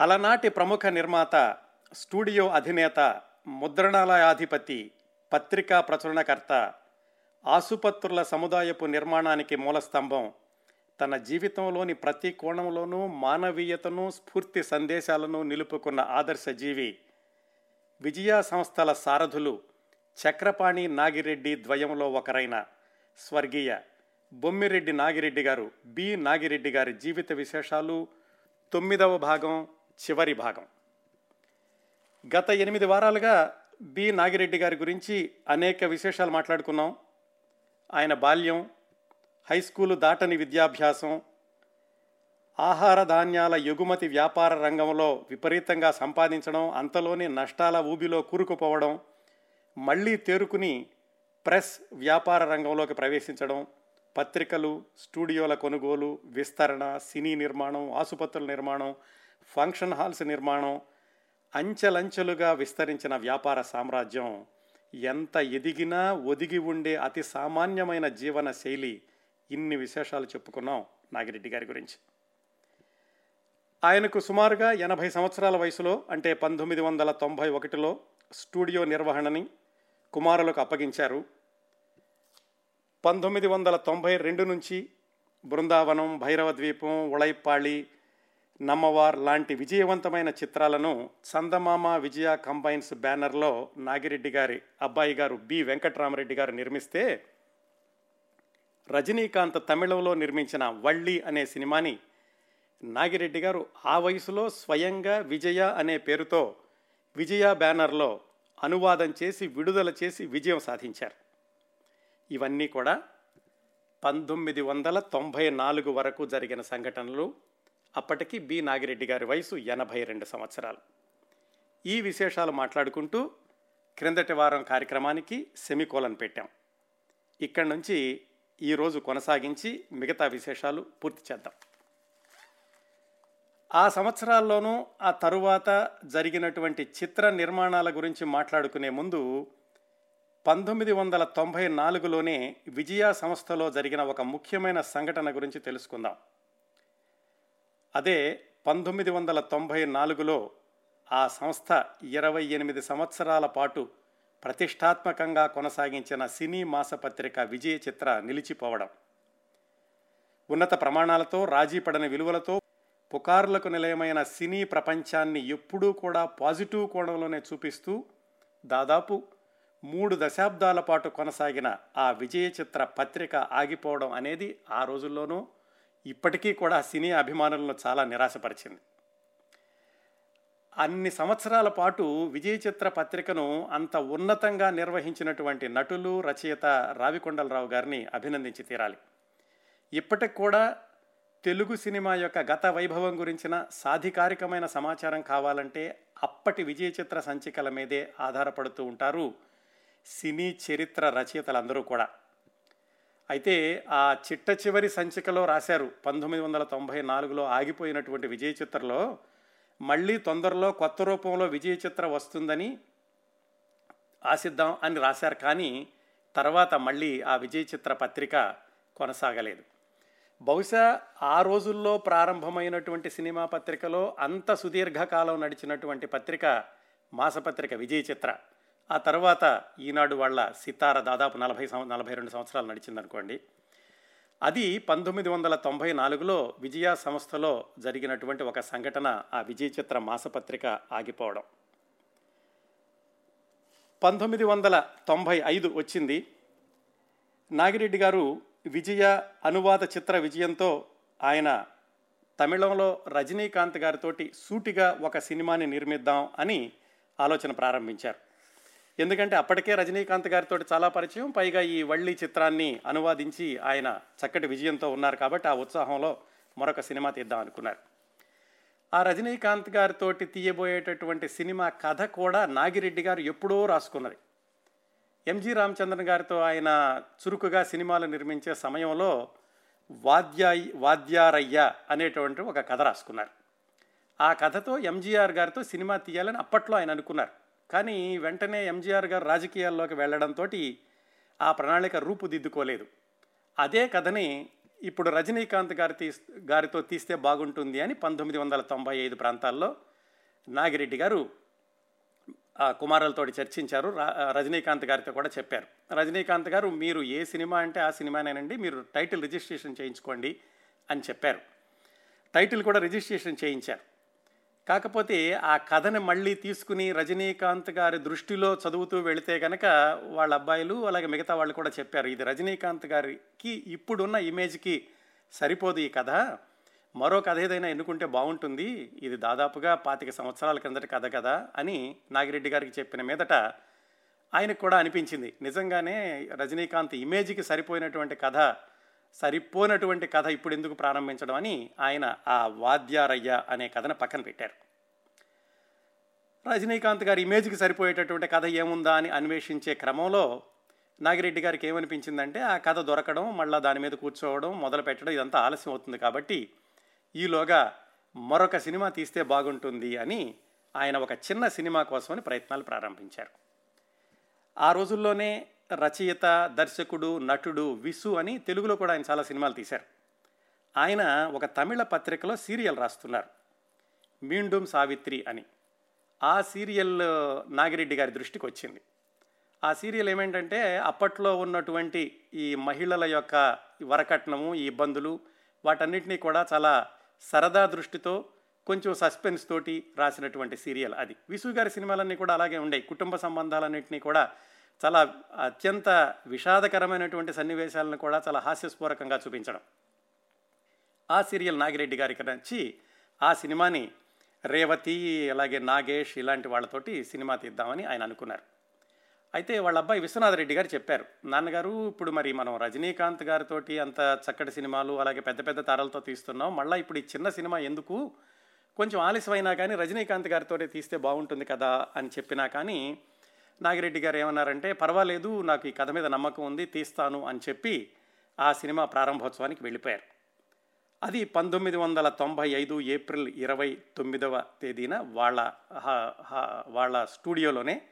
అలనాటి ప్రముఖ నిర్మాత స్టూడియో అధినేత ముద్రణాలయాధిపతి పత్రికా ప్రచురణకర్త ఆసుపత్రుల సముదాయపు నిర్మాణానికి మూలస్తంభం తన జీవితంలోని ప్రతి కోణంలోనూ మానవీయతను స్ఫూర్తి సందేశాలను నిలుపుకున్న ఆదర్శ జీవి విజయ సంస్థల సారథులు చక్రపాణి నాగిరెడ్డి ద్వయంలో ఒకరైన స్వర్గీయ బొమ్మిరెడ్డి నాగిరెడ్డి గారు బి నాగిరెడ్డి గారి జీవిత విశేషాలు తొమ్మిదవ భాగం చివరి భాగం. గత ఎనిమిది వారాలుగా బి. నాగిరెడ్డి గారి గురించి అనేక విశేషాలు మాట్లాడుకున్నాం. ఆయన బాల్యం హై స్కూలు దాటని విద్యాభ్యాసం ఆహార ధాన్యాల ఎగుమతి వ్యాపార రంగంలో విపరీతంగా సంపాదించడం అంతలోనే నష్టాల ఊబిలో కూరుకుపోవడం మళ్ళీ తేరుకుని ప్రెస్ వ్యాపార రంగంలోకి ప్రవేశించడం పత్రికలు స్టూడియోల కొనుగోలు విస్తరణ సినీ నిర్మాణం ఆసుపత్రుల నిర్మాణం ఫంక్షన్ హాల్స్ నిర్మాణం అంచెలంచెలుగా విస్తరించిన వ్యాపార సామ్రాజ్యం ఎంత ఎదిగినా ఒదిగి ఉండే అతి సామాన్యమైన జీవన శైలి ఇన్ని విశేషాలు చెప్పుకున్నాం నాగిరెడ్డి గారి గురించి. ఆయనకు సుమారుగా ఎనభై సంవత్సరాల వయసులో అంటే పంతొమ్మిది వందల తొంభై ఒకటిలో స్టూడియో నిర్వహణని కుమారులకు అప్పగించారు. పంతొమ్మిది వందల తొంభై రెండు నుంచి బృందావనం భైరవ ద్వీపం ఉళైపాళి నమ్మవార్ లాంటి విజయవంతమైన చిత్రాలను చందమామ విజయ కంబైన్స్ బ్యానర్లో నాగిరెడ్డి గారి అబ్బాయి గారు బి వెంకట్రామరెడ్డి గారు నిర్మిస్తే రజనీకాంత్ తమిళంలో నిర్మించిన వళ్ళి అనే సినిమాని నాగిరెడ్డి గారు ఆ వయసులో స్వయంగా విజయ అనే పేరుతో విజయ బ్యానర్లో అనువాదం చేసి విడుదల చేసి విజయం సాధించారు. ఇవన్నీ కూడా పంతొమ్మిది వందల తొంభై నాలుగు వరకు జరిగిన సంఘటనలు అప్పటికి బి. నాగిరెడ్డి గారి వయసు ఎనభై రెండు సంవత్సరాలు. ఈ విశేషాలు మాట్లాడుకుంటూ క్రిందటి వారం కార్యక్రమానికి సెమికోలన్ పెట్టాం. ఇక్కడి నుంచి ఈరోజు కొనసాగించి మిగతా విశేషాలు పూర్తి చేద్దాం. ఆ సంవత్సరాల్లోనూ ఆ తరువాత జరిగినటువంటి చిత్ర నిర్మాణాల గురించి మాట్లాడుకునే ముందు పంతొమ్మిది వందల తొంభై నాలుగులోనే విజయ సంస్థలో జరిగిన ఒక ముఖ్యమైన సంఘటన గురించి తెలుసుకుందాం. అదే పంతొమ్మిది వందల తొంభై నాలుగులో ఆ సంస్థ ఇరవై ఎనిమిది సంవత్సరాల పాటు ప్రతిష్టాత్మకంగా కొనసాగించిన సినీ మాసపత్రిక విజయ చిత్ర నిలిచిపోవడం. ఉన్నత ప్రమాణాలతో రాజీపడని విలువలతో పుకార్లకు నిలయమైన సినీ ప్రపంచాన్ని ఎప్పుడూ కూడా పాజిటివ్ కోణంలోనే చూపిస్తూ దాదాపు మూడు దశాబ్దాల పాటు కొనసాగిన ఆ విజయ చిత్ర పత్రిక ఆగిపోవడం అనేది ఆ రోజుల్లోనూ ఇప్పటికీ కూడా సినీ అభిమానులను చాలా నిరాశపరిచింది. అన్ని సంవత్సరాల పాటు విజయ చిత్ర పత్రికను అంత ఉన్నతంగా నిర్వహించినటువంటి నటులు రచయిత రావికొండలరావు గారిని అభినందించి తీరాలి. ఇప్పటికి కూడా తెలుగు సినిమా యొక్క గత వైభవం గురించిన సాధికారికమైన సమాచారం కావాలంటే అప్పటి విజయ చిత్ర సంచికల మీదే ఆధారపడుతూ ఉంటారు సినీ చరిత్ర రచయితలందరూ కూడా. అయితే ఆ చిట్ట చివరి సంచికలో రాశారు. పంతొమ్మిది వందల తొంభై నాలుగులో ఆగిపోయినటువంటి విజయ చిత్రలో మళ్ళీ తొందరలో కొత్త రూపంలో విజయ చిత్ర వస్తుందని ఆశిద్దాం అని రాశారు. కానీ తర్వాత మళ్ళీ ఆ విజయ చిత్ర పత్రిక కొనసాగలేదు. బహుశా ఆ రోజుల్లో ప్రారంభమైనటువంటి సినిమా పత్రికలో అంత సుదీర్ఘకాలం నడిచినటువంటి పత్రిక మాసపత్రిక విజయ చిత్ర. ఆ తర్వాత ఈనాడు వాళ్ళ సితార దాదాపు నలభై నలభై రెండు సంవత్సరాలు నడిచిందనుకోండి. అది పంతొమ్మిది వందల తొంభై నాలుగులో విజయ సంస్థలో జరిగినటువంటి ఒక సంఘటన ఆ విజయ చిత్ర మాసపత్రిక ఆగిపోవడం. పంతొమ్మిది వందల తొంభై ఐదు వచ్చింది. నాగిరెడ్డి గారు విజయ అనువాద చిత్ర విజయంతో ఆయన తమిళంలో రజనీకాంత్ గారితోటి సూటిగా ఒక సినిమాని నిర్మిద్దాం అని ఆలోచన ప్రారంభించారు. ఎందుకంటే అప్పటికే రజనీకాంత్ గారితో చాలా పరిచయం. పైగా ఈ వళ్ళీ చిత్రాన్ని అనువాదించి ఆయన చక్కటి విజయంతో ఉన్నారు కాబట్టి ఆ ఉత్సాహంలో మరొక సినిమా తీద్దాం అనుకున్నారు. ఆ రజనీకాంత్ గారితోటి తీయబోయేటటువంటి సినిమా కథ కూడా నాగిరెడ్డి గారు ఎప్పుడో రాసుకున్నది. ఎంజి రామచంద్రన్ గారితో ఆయన చురుకుగా సినిమాలు నిర్మించే సమయంలో వాద్యాయి వాద్యారయ్య అనేటువంటి ఒక కథ రాసుకున్నారు. ఆ కథతో ఎంజీఆర్ గారితో సినిమా తీయాలని అప్పట్లో ఆయన అనుకున్నారు. కానీ వెంటనే ఎంజీఆర్ గారు రాజకీయాల్లోకి వెళ్ళడంతో ఆ ప్రణాళిక రూపుదిద్దుకోలేదు. అదే కథని ఇప్పుడు రజనీకాంత్ గారి తీ గారితో తీస్తే బాగుంటుంది అని పంతొమ్మిది వందల తొంభై ఐదు ప్రాంతాల్లో నాగిరెడ్డి గారు ఆ చర్చించారు. రజనీకాంత్ గారితో కూడా చెప్పారు. రజనీకాంత్ గారు మీరు ఏ సినిమా అంటే ఆ సినిమానేనండి మీరు టైటిల్ రిజిస్ట్రేషన్ చేయించుకోండి అని చెప్పారు. టైటిల్ కూడా రిజిస్ట్రేషన్ చేయించారు. కాకపోతే ఆ కథని మళ్ళీ తీసుకుని రజనీకాంత్ గారి దృష్టిలో చదువుతూ వెళితే కనుక వాళ్ళ అబ్బాయిలు అలాగే మిగతా వాళ్ళు కూడా చెప్పారు ఇది రజనీకాంత్ గారికి ఇప్పుడున్న ఇమేజ్కి సరిపోదు ఈ కథ. మరో కథ ఏదైనా ఎన్నుకుంటే బాగుంటుంది. ఇది దాదాపుగా పాతిక సంవత్సరాల కిందటి కథ కదా అని నాగిరెడ్డి గారికి చెప్పిన మీదట ఆయనకు కూడా అనిపించింది. నిజంగానే రజనీకాంత్ ఇమేజ్కి సరిపోయినటువంటి కథ సరిపోనటువంటి కథ ఇప్పుడు ఎందుకు ప్రారంభించడం అని ఆయన ఆ వాద్యారయ్య అనే కథను పక్కన పెట్టారు. రజనీకాంత్ గారి ఇమేజ్కి సరిపోయేటటువంటి కథ ఏముందా అని అన్వేషించే క్రమంలో నాగిరెడ్డి గారికి ఏమనిపించిందంటే ఆ కథ దొరకడం మళ్ళీ దాని మీద కూర్చోవడం మొదలు పెట్టడం ఇదంతా ఆలస్యం అవుతుంది కాబట్టి ఈలోగా మరొక సినిమా తీస్తే బాగుంటుంది అని ఆయన ఒక చిన్న సినిమా కోసమని ప్రయత్నాలు ప్రారంభించారు. ఆ రోజుల్లోనే రచయిత దర్శకుడు నటుడు విసు అని తెలుగులో కూడా ఆయన చాలా సినిమాలు తీశారు. ఆయన ఒక తమిళ పత్రికలో సీరియల్ రాస్తున్నారు. మీండుం సావిత్రి అని. ఆ సీరియల్ నాగిరెడ్డి గారి దృష్టికి వచ్చింది. ఆ సీరియల్ ఏమేంటంటే అప్పట్లో ఉన్నటువంటి ఈ మహిళల యొక్క వరకట్నము ఈ ఇబ్బందులు వాటన్నిటినీ కూడా చాలా సరదా దృష్టితో కొంచెం సస్పెన్స్ తోటి రాసినటువంటి సీరియల్ అది. విసు గారి సినిమాలన్నీ కూడా అలాగే ఉండేవి. కుటుంబ సంబంధాలన్నింటినీ కూడా చాలా అత్యంత విషాదకరమైనటువంటి సన్నివేశాలను కూడా చాలా హాస్యస్పూరకంగా చూపించడం. ఆ సీరియల్ నాగిరెడ్డి గారికి నచ్చి ఆ సినిమాని రేవతి అలాగే నాగేష్ ఇలాంటి వాళ్ళతోటి సినిమా తీద్దామని ఆయన అనుకున్నారు. అయితే వాళ్ళ అబ్బాయి విశ్వనాథ్ రెడ్డి గారు చెప్పారు నాన్నగారు ఇప్పుడు మరి మనం రజనీకాంత్ గారితోటి అంత చక్కటి సినిమాలు అలాగే పెద్ద పెద్ద తారలతో తీస్తున్నాం. మళ్ళీ ఇప్పుడు ఈ చిన్న సినిమా ఎందుకు? కొంచెం ఆలస్యమైనా కానీ రజనీకాంత్ గారితో తీస్తే బాగుంటుంది కదా అని చెప్పినా కానీ నాగిరెడ్డి గారు ఏమన్నారంటే పర్వాలేదు నాకు ఈ కథ మీద నమ్మకం ఉంది తీస్తాను అని చెప్పి ఆ సినిమా ప్రారంభోత్సవానికి వెళ్ళిపోయారు. అది పంతొమ్మిది వందల తొంభై ఐదు ఏప్రిల్ ఇరవై తొమ్మిదవ తేదీన వాళ్ళ హ- వాళ్ళ స్టూడియోలోనే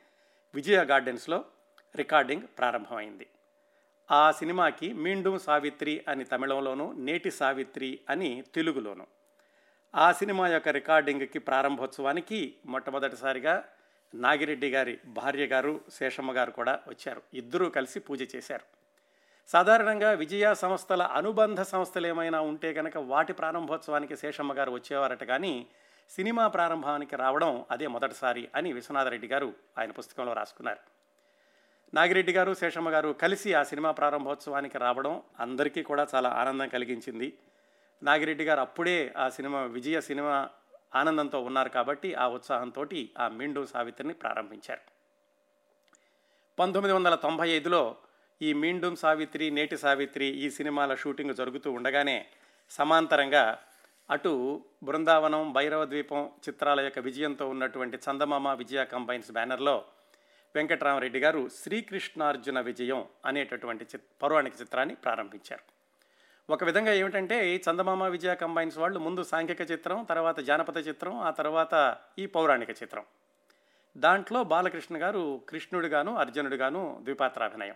విజయ గార్డెన్స్లో రికార్డింగ్ ప్రారంభమైంది. ఆ సినిమాకి మీండు సావిత్రి అని తమిళంలోను నేటి సావిత్రి అని తెలుగులోను. ఆ సినిమా యొక్క రికార్డింగ్కి ప్రారంభోత్సవానికి మొట్టమొదటిసారిగా నాగిరెడ్డి గారి భార్య గారు శేషమ్మ గారు కూడా వచ్చారు. ఇద్దరూ కలిసి పూజ చేశారు. సాధారణంగా విజయ సంస్థల అనుబంధ సంస్థలు ఏమైనా ఉంటే కనుక వాటి ప్రారంభోత్సవానికి శేషమ్మ గారు వచ్చేవారట కానీ సినిమా ప్రారంభానికి రావడం అదే మొదటిసారి అని విశ్వనాథరెడ్డి గారు ఆయన పుస్తకంలో రాసుకున్నారు. నాగిరెడ్డి గారు శేషమ్మ గారు కలిసి ఆ సినిమా ప్రారంభోత్సవానికి రావడం అందరికీ కూడా చాలా ఆనందం కలిగించింది. నాగిరెడ్డి గారు అప్పుడే ఆ సినిమా విజయ సినిమా ఆనందంతో ఉన్నారు కాబట్టి ఆ ఉత్సాహంతో ఆ మిండు సావిత్రిని ప్రారంభించారు. పంతొమ్మిది వందల తొంభై ఐదులో ఈ మీండుం సావిత్రి నేటి సావిత్రి ఈ సినిమాల షూటింగ్ జరుగుతూ ఉండగానే సమాంతరంగా అటు బృందావనం భైరవ ద్వీపం చిత్రాల యొక్క విజయంతో ఉన్నటువంటి చందమామ విజయ కంబైన్స్ బ్యానర్లో వెంకటరామరెడ్డి గారు శ్రీకృష్ణార్జున విజయం అనేటటువంటి చిత్ పౌరాణిక చిత్రాన్ని ప్రారంభించారు. ఒక విధంగా ఏమిటంటే ఈ చందమామ విజయ కంబైన్స్ వాళ్ళు ముందు సాంఘిక చిత్రం తర్వాత జానపద చిత్రం ఆ తర్వాత ఈ పౌరాణిక చిత్రం. దాంట్లో బాలకృష్ణ గారు కృష్ణుడిగాను అర్జునుడిగాను ద్విపాత్రాభినయం.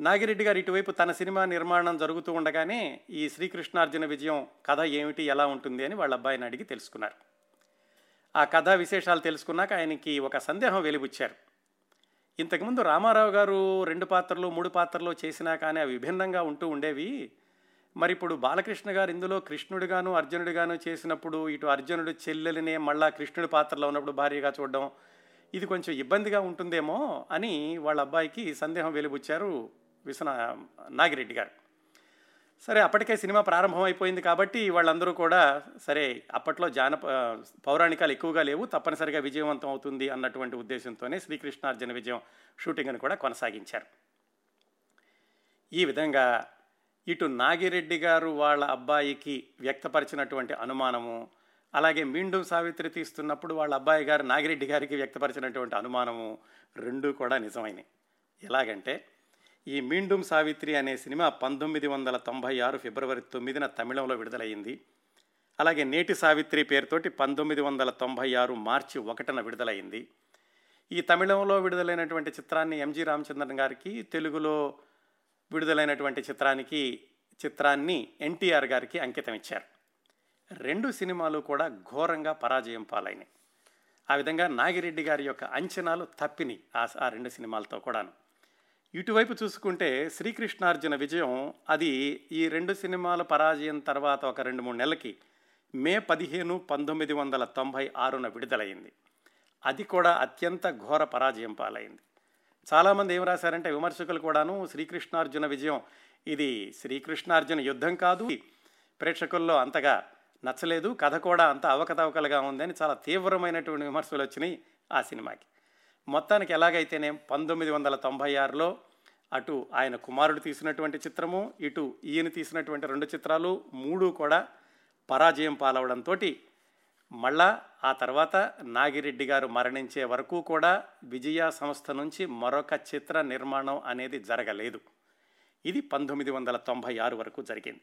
నాగిరెడ్డి గారు ఇటువైపు తన సినిమా నిర్మాణం జరుగుతూ ఉండగానే ఈ శ్రీకృష్ణార్జున విజయం కథ ఏమిటి ఎలా ఉంటుంది అని వాళ్ళ అబ్బాయిని అడిగి తెలుసుకున్నారు. ఆ కథ విశేషాలు తెలుసుకున్నాక ఆయనకి ఒక సందేహం వెలిబుచ్చారు. ఇంతకుముందు రామారావు గారు రెండు పాత్రలు మూడు పాత్రలు చేసినా కానీ అవి విభిన్నంగా ఉంటూ ఉండేవి. మరి ఇప్పుడు బాలకృష్ణ గారు ఇందులో కృష్ణుడిగాను అర్జునుడిగాను చేసినప్పుడు ఇటు అర్జునుడు చెల్లెలినే మళ్ళా కృష్ణుడి పాత్రలో ఉన్నప్పుడు భార్యగా చూడడం ఇది కొంచెం ఇబ్బందిగా ఉంటుందేమో అని వాళ్ళ అబ్బాయికి సందేహం వెలిబుచ్చారు విశ్వనా నాగిరెడ్డి గారు. సరే అప్పటికే సినిమా ప్రారంభం అయిపోయింది కాబట్టి వాళ్ళందరూ కూడా సరే అప్పట్లో జానప పౌరాణికాలు ఎక్కువగా లేవు తప్పనిసరిగా విజయవంతం అవుతుంది అన్నటువంటి ఉద్దేశంతోనే శ్రీకృష్ణార్జున విజయం షూటింగ్ను కూడా కొనసాగించారు. ఈ విధంగా ఇటు నాగిరెడ్డి గారు వాళ్ళ అబ్బాయికి వ్యక్తపరిచినటువంటి అనుమానము అలాగే మీండు సావిత్రి తీస్తున్నప్పుడు వాళ్ళ అబ్బాయి గారు నాగిరెడ్డి గారికి వ్యక్తపరిచినటువంటి అనుమానము రెండూ కూడా నిజమైనవి ఎలాగంటే ఈ మీండుం సావిత్రి అనే సినిమా పంతొమ్మిది వందల తొంభై ఆరు ఫిబ్రవరి తొమ్మిదిన తమిళంలో విడుదలయ్యింది. అలాగే నేటి సావిత్రి పేరుతోటి పంతొమ్మిది వందల తొంభై ఆరు మార్చి ఒకటిన విడుదలైంది ఈ తమిళంలో విడుదలైనటువంటి చిత్రాన్ని ఎంజి రామచంద్రన్ గారికి తెలుగులో విడుదలైనటువంటి చిత్రానికి చిత్రాన్ని ఎన్టీఆర్ గారికి అంకితం ఇచ్చారు. రెండు సినిమాలు కూడా ఘోరంగా పరాజయం పాలైనాయి. ఆ విధంగా నాగిరెడ్డి గారి యొక్క అంచనాలు తప్పిని ఆ ఆ రెండు సినిమాలతో కూడాను. ఇటువైపు చూసుకుంటే శ్రీకృష్ణార్జున విజయం అది ఈ రెండు సినిమాల పరాజయం తర్వాత ఒక రెండు మూడు నెలలకి మే పదిహేను పంతొమ్మిది వందల తొంభై ఆరున విడుదలైంది. అది కూడా అత్యంత ఘోర పరాజయం పాలైంది. చాలామంది ఏం రాశారంటే విమర్శకులు కూడాను శ్రీకృష్ణార్జున విజయం. ఇది శ్రీకృష్ణార్జున యుద్ధం కాదు. ప్రేక్షకుల్లో అంతగా నచ్చలేదు. కథ కూడా అంత అవకతవకలుగా ఉందని చాలా తీవ్రమైనటువంటి విమర్శలు వచ్చినాయి ఆ సినిమాకి. మొత్తానికి ఎలాగైతేనే పంతొమ్మిది వందల తొంభై ఆరులో అటు ఆయన కుమారుడు తీసినటువంటి చిత్రము ఇటు ఈయన తీసినటువంటి రెండు చిత్రాలు మూడు కూడా పరాజయం పాలవడంతో మళ్ళా ఆ తర్వాత నాగిరెడ్డి గారు మరణించే వరకు కూడా విజయ సంస్థ నుంచి మరొక చిత్ర నిర్మాణం అనేది జరగలేదు. ఇది పంతొమ్మిది వందల తొంభై ఆరు వరకు జరిగింది.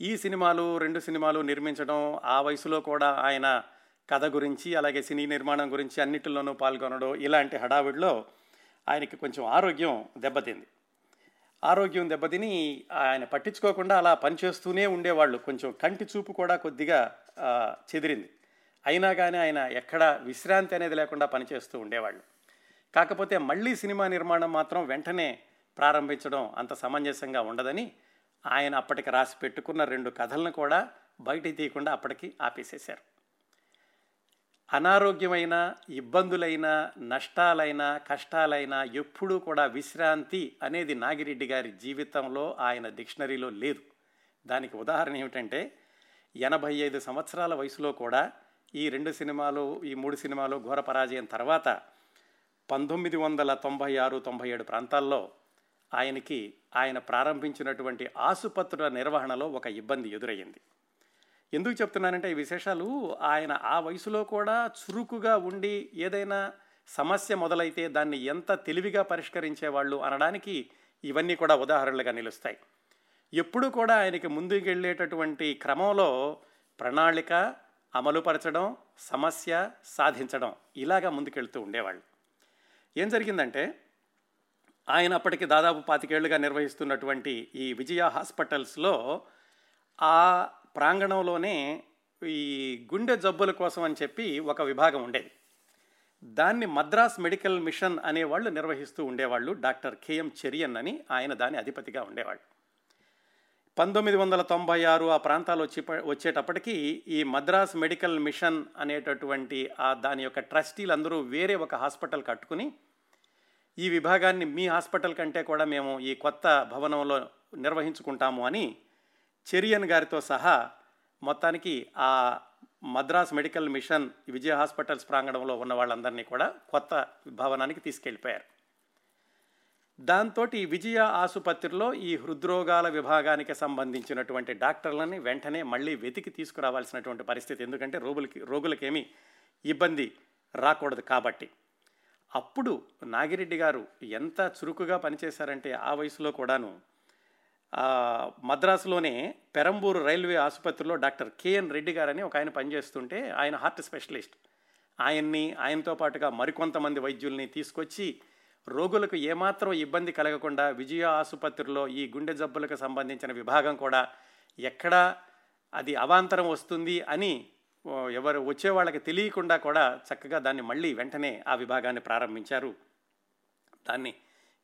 ఈ సినిమాలు రెండు సినిమాలు నిర్మించడం ఆ వయసులో కూడా ఆయన కథ గురించి అలాగే సినీ నిర్మాణం గురించి అన్నిటిలోనూ పాల్గొనడం ఇలాంటి హడావిడిలో ఆయనకి కొంచెం ఆరోగ్యం దెబ్బతింది. ఆరోగ్యం దెబ్బతిని ఆయన పట్టించుకోకుండా అలా పనిచేస్తూనే ఉండేవాళ్ళు. కొంచెం కంటి చూపు కూడా కొద్దిగా చెదిరింది. అయినా కానీ ఆయన ఎక్కడ విశ్రాంతి అనేది లేకుండా పనిచేస్తూ ఉండేవాళ్ళు. కాకపోతే మళ్ళీ సినిమా నిర్మాణం మాత్రం వెంటనే ప్రారంభించడం అంత సమంజసంగా ఉండదని ఆయన అప్పటికి రాసి పెట్టుకున్న రెండు కథలను కూడా బయట తీయకుండా అప్పటికి ఆపేసేశారు. అనారోగ్యమైన ఇబ్బందులైన నష్టాలైన కష్టాలైన ఎప్పుడూ కూడా విశ్రాంతి అనేది నాగిరెడ్డి గారి జీవితంలో ఆయన డిక్షనరీలో లేదు. దానికి ఉదాహరణ ఏమిటంటే ఎనభై ఐదు సంవత్సరాల వయసులో కూడా ఈ రెండు సినిమాలు ఈ మూడు సినిమాలు ఘోర పరాజయం తర్వాత పంతొమ్మిది వందల తొంభై ఆరు తొంభై ఏడు ప్రాంతాల్లో ఆయనకి ఆయన ప్రారంభించినటువంటి ఆసుపత్రుల నిర్వహణలో ఒక ఇబ్బంది ఎదురయ్యింది. ఎందుకు చెప్తున్నానంటే ఈ విశేషాలు ఆయన ఆ వయసులో కూడా చురుకుగా ఉండి ఏదైనా సమస్య మొదలైతే దాన్ని ఎంత తెలివిగా పరిష్కరించేవాళ్ళు అనడానికి ఇవన్నీ కూడా ఉదాహరణలుగా నిలుస్తాయి. ఎప్పుడూ కూడా ఆయనకి ముందుకెళ్ళేటటువంటి క్రమంలో ప్రణాళిక అమలుపరచడం సమస్య సాధించడం ఇలాగా ముందుకెళ్తూ ఉండేవాళ్ళు. ఏం జరిగిందంటే ఆయన అప్పటికి దాదాపు పాతికేళ్ళుగా నిర్వహిస్తున్నటువంటి ఈ విజయ హాస్పిటల్స్లో ఆ ప్రాంగణంలోనే ఈ గుండె జబ్బుల కోసం అని చెప్పి ఒక విభాగం ఉండేది. దాన్ని మద్రాస్ మెడికల్ మిషన్ అనేవాళ్ళు నిర్వహిస్తూ ఉండేవాళ్ళు డాక్టర్ కేఎం చెరియన్ అని ఆయన దాని అధిపతిగా ఉండేవాళ్ళు. పంతొమ్మిది వందల తొంభై ఆరు ఆ ప్రాంతాలు వచ్చి వచ్చేటప్పటికి ఈ మద్రాస్ మెడికల్ మిషన్ అనేటటువంటి ఆ దాని యొక్క ట్రస్టీలందరూ వేరే ఒక హాస్పిటల్ కట్టుకుని ఈ విభాగాన్ని మీ హాస్పిటల్ కంటే కూడా మేము ఈ కొత్త భవనంలో నిర్వహించుకుంటాము అని చెరియన్ గారితో సహా మొత్తానికి ఆ Madras medical mission Vijaya hospitals ప్రాంగణంలో ఉన్న వాళ్ళందరినీ కూడా కొత్త భవనానికి తీసుకెళ్ళిపోయారు. దాంతో విజయ ఆసుపత్రిలో ఈ హృద్రోగాల విభాగానికి సంబంధించినటువంటి డాక్టర్లని వెంటనే మళ్ళీ వెతికి తీసుకురావాల్సినటువంటి పరిస్థితి. ఎందుకంటే రోగులకి రోగులకేమీ ఇబ్బంది రాకూడదు కాబట్టి. అప్పుడు నాగిరెడ్డి గారు ఎంత చురుకుగా పనిచేశారంటే ఆ వయసులో కూడాను మద్రాసులోనే పెరంబూరు రైల్వే ఆసుపత్రిలో డాక్టర్ కేఎన్ రెడ్డి గారని ఒక ఆయన పనిచేస్తుంటే ఆయన హార్ట్ స్పెషలిస్ట్. ఆయన్ని ఆయనతో పాటుగా మరికొంతమంది వైద్యుల్ని తీసుకొచ్చి రోగులకు ఏమాత్రం ఇబ్బంది కలగకుండా విజయ ఆసుపత్రిలో ఈ గుండె జబ్బులకు సంబంధించిన విభాగం కూడా ఎక్కడా అది అవాంతరం వస్తుంది అని ఎవరు వచ్చే వాళ్ళకి తెలియకుండా కూడా చక్కగా దాన్ని మళ్ళీ వెంటనే ఆ విభాగాన్ని ప్రారంభించారు. దాన్ని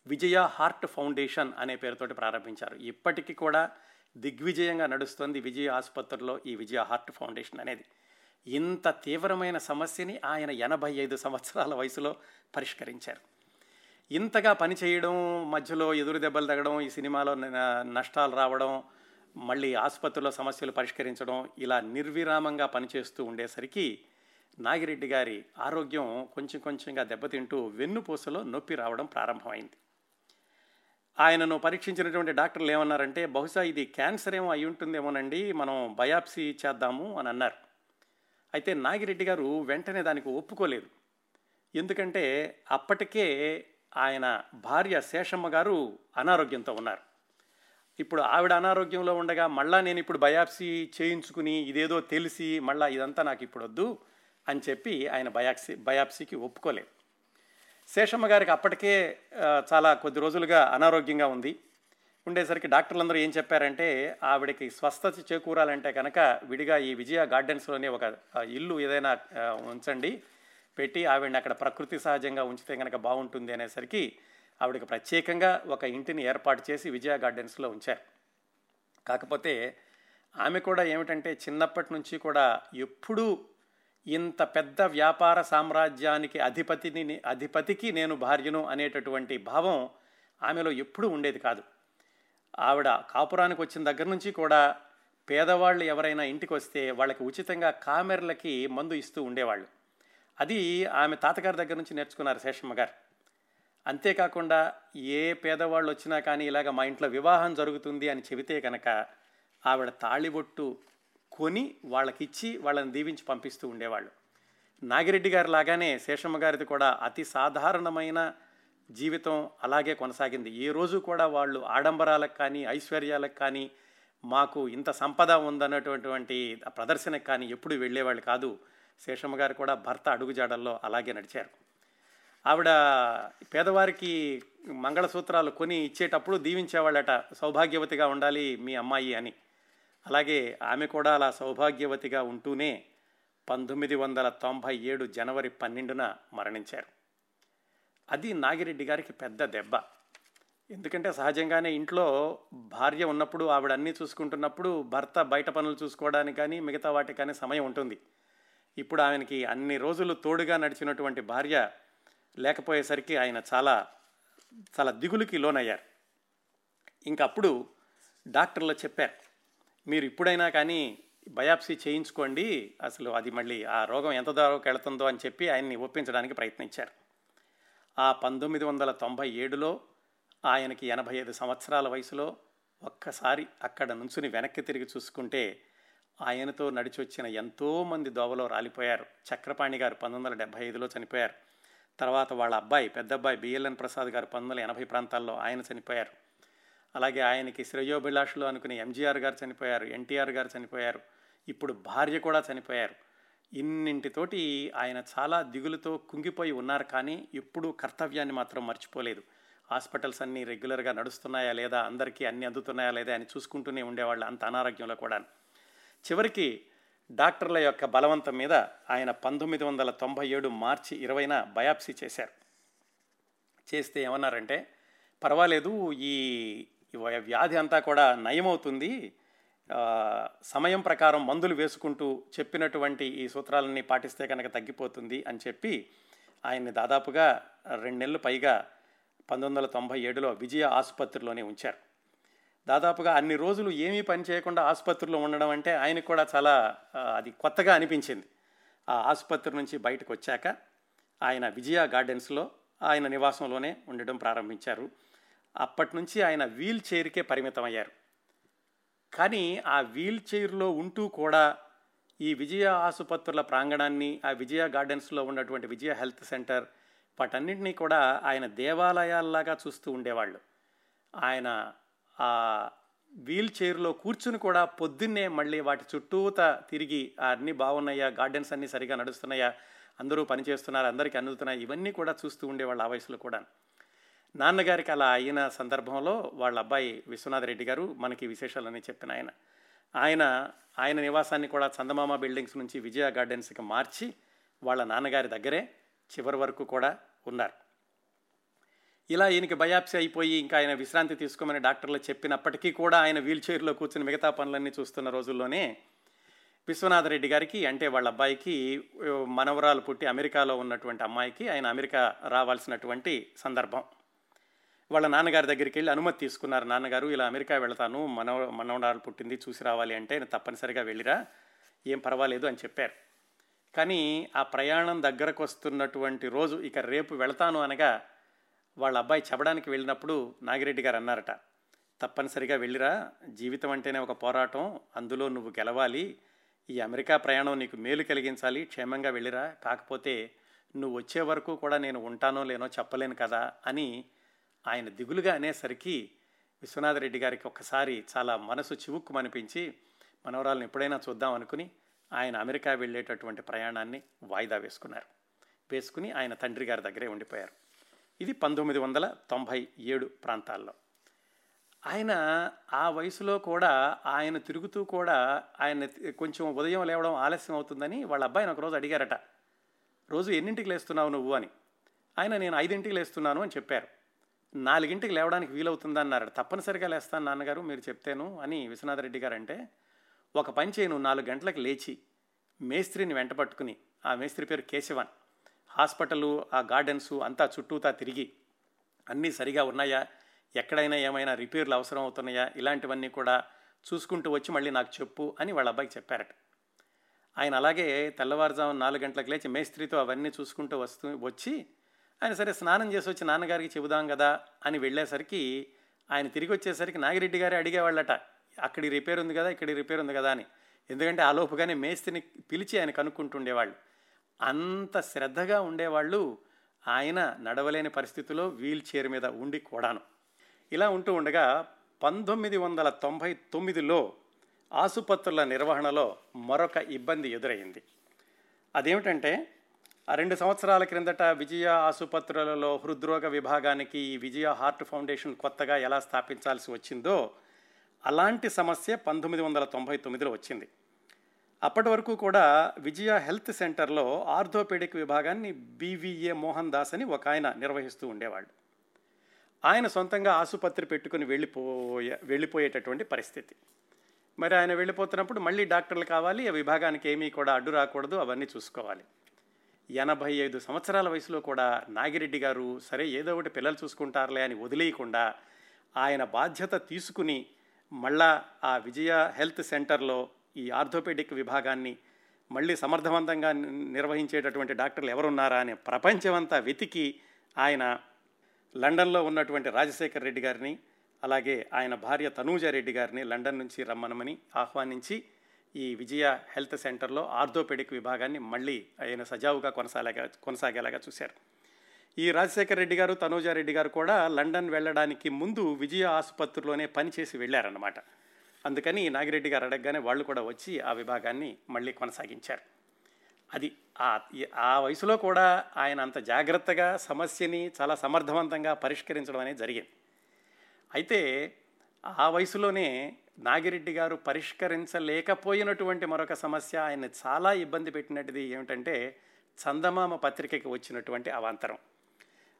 విజయ హార్ట్ ఫౌండేషన్ అనే పేరుతోటి ప్రారంభించారు. ఇప్పటికీ కూడా దిగ్విజయంగా నడుస్తుంది విజయ ఆసుపత్రిలో ఈ విజయ హార్ట్ ఫౌండేషన్ అనేది. ఇంత తీవ్రమైన సమస్యని ఆయన ఎనభై ఐదు సంవత్సరాల వయసులో పరిష్కరించారు. ఇంతగా పని చేయడం మధ్యలో ఎదురు దెబ్బలు తగ్గడం ఈ సినిమాలో నష్టాలు రావడం మళ్ళీ ఆసుపత్రిలో సమస్యలు పరిష్కరించడం ఇలా నిర్విరామంగా పనిచేస్తూ ఉండేసరికి నాగిరెడ్డి గారి ఆరోగ్యం కొంచెం కొంచెంగా దెబ్బతింటూ వెన్నుపూసలో నొప్పి రావడం ప్రారంభమైంది. ఆయనను పరీక్షించినటువంటి డాక్టర్లు ఏమన్నారంటే బహుశా ఇది క్యాన్సర్ ఏమో అయి ఉంటుందేమోనండి మనం బయాప్సీ చేద్దాము అని అన్నారు. అయితే నాగిరెడ్డి గారు వెంటనే దానికి ఒప్పుకోలేదు. ఎందుకంటే అప్పటికే ఆయన భార్య శేషమ్మ గారు అనారోగ్యంతో ఉన్నారు. ఇప్పుడు ఆవిడ అనారోగ్యంలో ఉండగా మళ్ళా నేను ఇప్పుడు బయాప్సీ చేయించుకుని ఇదేదో తెలిసి మళ్ళా ఇదంతా నాకు ఇప్పుడు వద్దు అని చెప్పి ఆయన బయాప్సీ బయాప్సీకి ఒప్పుకోలేదు. శేషమ్మ గారికి అప్పటికే చాలా కొద్ది రోజులుగా అనారోగ్యంగా ఉంది. ఉండేసరికి డాక్టర్లందరూ ఏం చెప్పారంటే ఆవిడకి స్వస్థత చేకూరాలంటే కనుక విడిగా ఈ విజయ గార్డెన్స్లోనే ఒక ఇల్లు ఏదైనా ఉంచండి. పెట్టి ఆవిడని అక్కడ ప్రకృతి సహజంగా ఉంచితే కనుక బాగుంటుంది అనేసరికి ఆవిడకి ప్రత్యేకంగా ఒక ఇంటిని ఏర్పాటు చేసి విజయ గార్డెన్స్లో ఉంచారు. కాకపోతే ఆమె కూడా ఏమిటంటే చిన్నప్పటి నుంచి కూడా ఎప్పుడూ ఇంత పెద్ద వ్యాపార సామ్రాజ్యానికి అధిపతిని అధిపతికి నేను భార్యను అనేటటువంటి భావం ఆమెలో ఎప్పుడూ ఉండేది కాదు. ఆవిడ కాపురానికి వచ్చిన దగ్గర నుంచి కూడా పేదవాళ్ళు ఎవరైనా ఇంటికి వస్తే వాళ్ళకి ఉచితంగా కామెర్లకి మందు ఇస్తూ ఉండేవాళ్ళు. అది ఆమె తాతగారి దగ్గర నుంచి నేర్చుకున్నారు శేషమ్మ గారు. అంతేకాకుండా ఏ పేదవాళ్ళు వచ్చినా కానీ ఇలాగ మా ఇంట్లో వివాహం జరుగుతుంది అని చెబితే కనుక ఆవిడ తాళిబొట్టు కొని వాళ్ళకిచ్చి వాళ్ళని దీవించి పంపిస్తూ ఉండేవాళ్ళు. నాగిరెడ్డి గారు లాగానే శేషమ్మ గారిది కూడా అతి సాధారణమైన జీవితం అలాగే కొనసాగింది. ఏ రోజు కూడా వాళ్ళు ఆడంబరాలకు కానీ ఐశ్వర్యాలకు కానీ మాకు ఇంత సంపద ఉందన్నటువంటి ప్రదర్శనకు కానీ ఎప్పుడు వెళ్ళేవాళ్ళు కాదు. శేషమ్మ గారు కూడా భర్త అడుగుజాడల్లో అలాగే నడిచారు. ఆవిడ పేదవారికి మంగళసూత్రాలు కొని ఇచ్చేటప్పుడు దీవించేవాళ్ళట సౌభాగ్యవతిగా ఉండాలి మీ అమ్మాయి అని. అలాగే ఆమె కూడా అలా సౌభాగ్యవతిగా ఉంటూనే పంతొమ్మిది వందల తొంభై ఏడు జనవరి పన్నెండున మరణించారు. అది నాగిరెడ్డి గారికి పెద్ద దెబ్బ. ఎందుకంటే సహజంగానే ఇంట్లో భార్య ఉన్నప్పుడు ఆవిడ అన్నీ చూసుకుంటున్నప్పుడు భర్త బయట పనులు చూసుకోవడానికి కానీ మిగతా వాటికి కానీ సమయం ఉంటుంది. ఇప్పుడు ఆయనకి అన్ని రోజులు తోడుగా నడిచినటువంటి భార్య లేకపోయేసరికి ఆయన చాలా చాలా దిగులుకి లోనయ్యారు. ఇంకప్పుడు డాక్టర్లు చెప్పారు మీరు ఇప్పుడైనా కానీ బయాప్సీ చేయించుకోండి అసలు అది మళ్ళీ ఆ రోగం ఎంత దూరంకి వెళుతుందో అని చెప్పి ఆయన్ని ఒప్పించడానికి ప్రయత్నించారు. ఆ పంతొమ్మిది వందల తొంభై ఏడులో ఆయనకి ఎనభై ఐదు సంవత్సరాల వయసులో ఒక్కసారి అక్కడ నుంచుని వెనక్కి తిరిగి చూసుకుంటే ఆయనతో నడిచి వచ్చిన ఎంతోమంది దోవలో రాలిపోయారు. చక్రపాణి గారు పంతొమ్మిది వందల డెబ్బై ఐదులో చనిపోయారు. తర్వాత వాళ్ళ అబ్బాయి పెద్ద అబ్బాయి బిఎల్ఎన్ ప్రసాద్ గారు పంతొమ్మిది వందల ఎనభై ప్రాంతాల్లో ఆయన చనిపోయారు. అలాగే ఆయనకి శ్రేయోభిలాషులు అనుకునే ఎంజీఆర్ గారు చనిపోయారు ఎన్టీఆర్ గారు చనిపోయారు. ఇప్పుడు భార్య కూడా చనిపోయారు. ఇన్నింటితోటి ఆయన చాలా దిగులుతో కుంగిపోయి ఉన్నారు కానీ ఎప్పుడూ కర్తవ్యాన్ని మాత్రం మర్చిపోలేదు. హాస్పిటల్స్ అన్నీ రెగ్యులర్గా నడుస్తున్నాయా లేదా అందరికీ అన్నీ అందుతున్నాయా లేదా అని చూసుకుంటూనే ఉండేవాళ్ళు అంత అనారోగ్యంలో కూడా చివరికి డాక్టర్ల యొక్క బలవంతం మీద ఆయన పంతొమ్మిది వందల తొంభై ఏడు మార్చి ఇరవైన బయాప్సీ చేశారు. చేస్తే ఏమన్నారంటే పర్వాలేదు ఈ వ్యాధి అంతా కూడా నయమవుతుంది. సమయం ప్రకారం మందులు వేసుకుంటూ చెప్పినటువంటి ఈ సూత్రాలన్నీ పాటిస్తే కనుక తగ్గిపోతుంది అని చెప్పి ఆయన్ని దాదాపుగా రెండు నెలలు పైగా పంతొమ్మిది వందల తొంభై ఏడులో విజయ ఆసుపత్రిలోనే ఉంచారు. దాదాపుగా అన్ని రోజులు ఏమీ పని చేయకుండా ఆసుపత్రిలో ఉండడం అంటే ఆయనకు కూడా చాలా అది కొత్తగా అనిపించింది. ఆ ఆసుపత్రి నుంచి బయటకు వచ్చాక ఆయన విజయ గార్డెన్స్లో ఆయన నివాసంలోనే ఉండడం ప్రారంభించారు. అప్పటి నుంచి ఆయన వీల్ చైర్కే పరిమితం అయ్యారు. కానీ ఆ వీల్ చైర్లో ఉంటూ కూడా ఈ విజయ ఆసుపత్రుల ప్రాంగణాన్ని ఆ విజయ గార్డెన్స్లో ఉన్నటువంటి విజయ హెల్త్ సెంటర్ వాటన్నింటినీ కూడా ఆయన దేవాలయాల్లాగా చూస్తూ ఉండేవాళ్ళు. ఆయన ఆ వీల్ చైర్లో కూర్చుని కూడా పొద్దున్నే మళ్ళీ వాటి చుట్టూత తిరిగి అన్నీ బాగున్నాయా? గార్డెన్స్ అన్నీ సరిగా నడుస్తున్నాయా? అందరూ పనిచేస్తున్నారు అందరికీ అందుతున్నాయి? ఇవన్నీ కూడా చూస్తూ ఉండేవాళ్ళు ఆ వయసులో కూడా. నాన్నగారికి అలా అయిన సందర్భంలో వాళ్ళ అబ్బాయి విశ్వనాథ్ రెడ్డి గారు మనకి విశేషాలన్నీ చెప్పిన ఆయన. ఆయన ఆయన నివాసాన్ని కూడా చందమామ బిల్డింగ్స్ నుంచి విజయ గార్డెన్స్కి మార్చి వాళ్ళ నాన్నగారి దగ్గరే చివరి వరకు కూడా ఉన్నారు. ఇలా ఈయనకి బయాప్సీ అయిపోయి ఇంకా ఆయన విశ్రాంతి తీసుకోమని డాక్టర్లు చెప్పినప్పటికీ కూడా ఆయన వీల్ చైర్లో కూర్చుని మిగతా పనులన్నీ చూస్తున్న రోజుల్లోనే విశ్వనాథరెడ్డి గారికి అంటే వాళ్ళ అబ్బాయికి మనవరాలు పుట్టి అమెరికాలో ఉన్నటువంటి అమ్మాయికి ఆయన అమెరికా రావాల్సినటువంటి సందర్భం. వాళ్ళ నాన్నగారి దగ్గరికి వెళ్ళి అనుమతి తీసుకున్నారు. నాన్నగారు ఇలా అమెరికా వెళతాను. మనవ మనవరాలు పుట్టింది చూసి రావాలి అంటే తప్పనిసరిగా వెళ్ళిరా. ఏం పర్వాలేదు అని చెప్పారు. కానీ ఆ ప్రయాణం దగ్గరకు వస్తున్నటువంటి రోజు ఇక రేపు వెళతాను అనగా వాళ్ళ అబ్బాయి చెప్పడానికి వెళ్ళినప్పుడు నాగిరెడ్డి గారు అన్నారట తప్పనిసరిగా వెళ్ళిరా జీవితం అంటేనే ఒక పోరాటం అందులో నువ్వు గెలవాలి ఈ అమెరికా ప్రయాణం నీకు మేలు కలిగించాలి క్షేమంగా వెళ్ళిరా కాకపోతే నువ్వు వచ్చే వరకు కూడా నేను ఉంటానో లేనో చెప్పలేను కదా అని ఆయన దిగులుగా అనేసరికి విశ్వనాథరెడ్డి గారికి ఒక్కసారి చాలా మనసు చివుక్కుమనిపించి మనవరాలను ఎప్పుడైనా చూద్దాం అనుకుని ఆయన అమెరికా వెళ్ళేటటువంటి ప్రయాణాన్ని వాయిదా వేసుకున్నారు. వేసుకుని ఆయన తండ్రి గారి దగ్గరే ఉండిపోయారు. ఇది పంతొమ్మిది వందల తొంభై ఏడు ప్రాంతాల్లో. ఆయన ఆ వయసులో కూడా ఆయన తిరుగుతూ కూడా ఆయన కొంచెం ఉదయం లేవడం ఆలస్యం అవుతుందని వాళ్ళ అబ్బాయిని ఒకరోజు అడిగారట. రోజు ఎన్నింటికి లేస్తున్నావు నువ్వు? అని. ఆయన నేను ఐదింటికి లేస్తున్నాను అని చెప్పారు. నాలుగింటికి లేవడానికి వీలవుతుందా అన్నారు తప్పనిసరిగా లేస్తాను నాన్నగారు మీరు చెప్తేను అని విశ్వనాథరెడ్డి గారు అంటే ఒక పని చేయను నాలుగు గంటలకు లేచి మేస్త్రిని వెంట పట్టుకుని. ఆ మేస్త్రి పేరు కేశవన్. హాస్పిటల్ ఆ గార్డెన్స్ అంతా చుట్టూతా తిరిగి అన్నీ సరిగా ఉన్నాయా? ఎక్కడైనా ఏమైనా రిపేర్లు అవసరం అవుతున్నాయా ఇలాంటివన్నీ కూడా చూసుకుంటూ వచ్చి మళ్ళీ నాకు చెప్పు అని వాళ్ళ అబ్బాయికి చెప్పారట. ఆయన అలాగే తెల్లవారుజాము నాలుగు గంటలకు లేచి మేస్త్రితో అవన్నీ చూసుకుంటూ వస్తూ వచ్చి ఆయన సరే స్నానం చేసి వచ్చి నాన్నగారికి చెబుదాం కదా అని వెళ్ళేసరికి ఆయన తిరిగి వచ్చేసరికి నాగిరెడ్డి గారే అడిగేవాళ్ళట అక్కడి రిపేర్ ఉంది కదా ఇక్కడి రిపేర్ ఉంది కదా అని. ఎందుకంటే ఆ లోపుగానే మేస్త్రిని పిలిచి ఆయన కనుక్కుంటుండేవాళ్ళు. అంత శ్రద్ధగా ఉండేవాళ్ళు ఆయన నడవలేని పరిస్థితిలో వీల్ చైర్ మీద ఉండి కూడాను. ఇలా ఉంటూ ఉండగా పంతొమ్మిది వందల తొంభై తొమ్మిదిలో ఆసుపత్రుల నిర్వహణలో మరొక ఇబ్బంది ఎదురైంది. అదేమిటంటే రెండు సంవత్సరాల క్రిందట విజయ ఆసుపత్రులలో హృద్రోగ విభాగానికి ఈ విజయ హార్ట్ ఫౌండేషన్ కొత్తగా ఎలా స్థాపించాల్సి వచ్చిందో అలాంటి సమస్య పంతొమ్మిది వందల తొంభై తొమ్మిదిలో వచ్చింది. అప్పటి వరకు కూడా విజయ హెల్త్ సెంటర్లో ఆర్థోపెడిక్ విభాగాన్ని బీవీఏ మోహన్ దాస్ అని ఒక ఆయన నిర్వహిస్తూ ఉండేవాళ్ళు ఆయన సొంతంగా ఆసుపత్రి పెట్టుకుని వెళ్ళిపోయే వెళ్ళిపోయేటటువంటి పరిస్థితి. మరి ఆయన వెళ్ళిపోతున్నప్పుడు మళ్ళీ డాక్టర్లు కావాలి ఆ విభాగానికి ఏమీ కూడా అడ్డు రాకూడదు అవన్నీ చూసుకోవాలి. ఎనభై ఐదు సంవత్సరాల వయసులో కూడా నాగిరెడ్డి గారు సరే ఏదో ఒకటి పిల్లలు చూసుకుంటారులే అని వదిలేయకుండా ఆయన బాధ్యత తీసుకుని మళ్ళా ఆ విజయ హెల్త్ సెంటర్లో ఈ ఆర్థోపెడిక్ విభాగాన్ని మళ్ళీ సమర్థవంతంగా నిర్వహించేటటువంటి డాక్టర్లు ఎవరున్నారా అని ప్రపంచమంతా వెతికి ఆయన లండన్లో ఉన్నటువంటి రాజశేఖర్ రెడ్డి గారిని అలాగే ఆయన భార్య తనూజారెడ్డి గారిని లండన్ నుంచి రమ్మనమని ఆహ్వానించి ఈ విజయ హెల్త్ సెంటర్లో ఆర్థోపెడిక్ విభాగాన్ని మళ్ళీ ఆయన సజావుగా కొనసాగేగా కొనసాగేలాగా చూశారు. ఈ రాజశేఖర్ రెడ్డి గారు తనూజారెడ్డి గారు కూడా లండన్ వెళ్ళడానికి ముందు విజయ ఆసుపత్రిలోనే పనిచేసి వెళ్ళారన్నమాట. అందుకని నాగిరెడ్డి గారు అడగగానే వాళ్ళు కూడా వచ్చి ఆ విభాగాన్ని మళ్ళీ కొనసాగించారు. అది ఆ ఆ వయసులో కూడా ఆయన అంత జాగ్రత్తగా సమస్యని చాలా సమర్థవంతంగా పరిష్కరించడం అనేది జరిగింది. అయితే ఆ వయసులోనే నాగిరెడ్డి గారు పరిష్కరించలేకపోయినటువంటి మరొక సమస్య ఆయన చాలా ఇబ్బంది పెట్టినట్టుది ఏమిటంటే చందమామ పత్రికకి వచ్చినటువంటి అవాంతరం.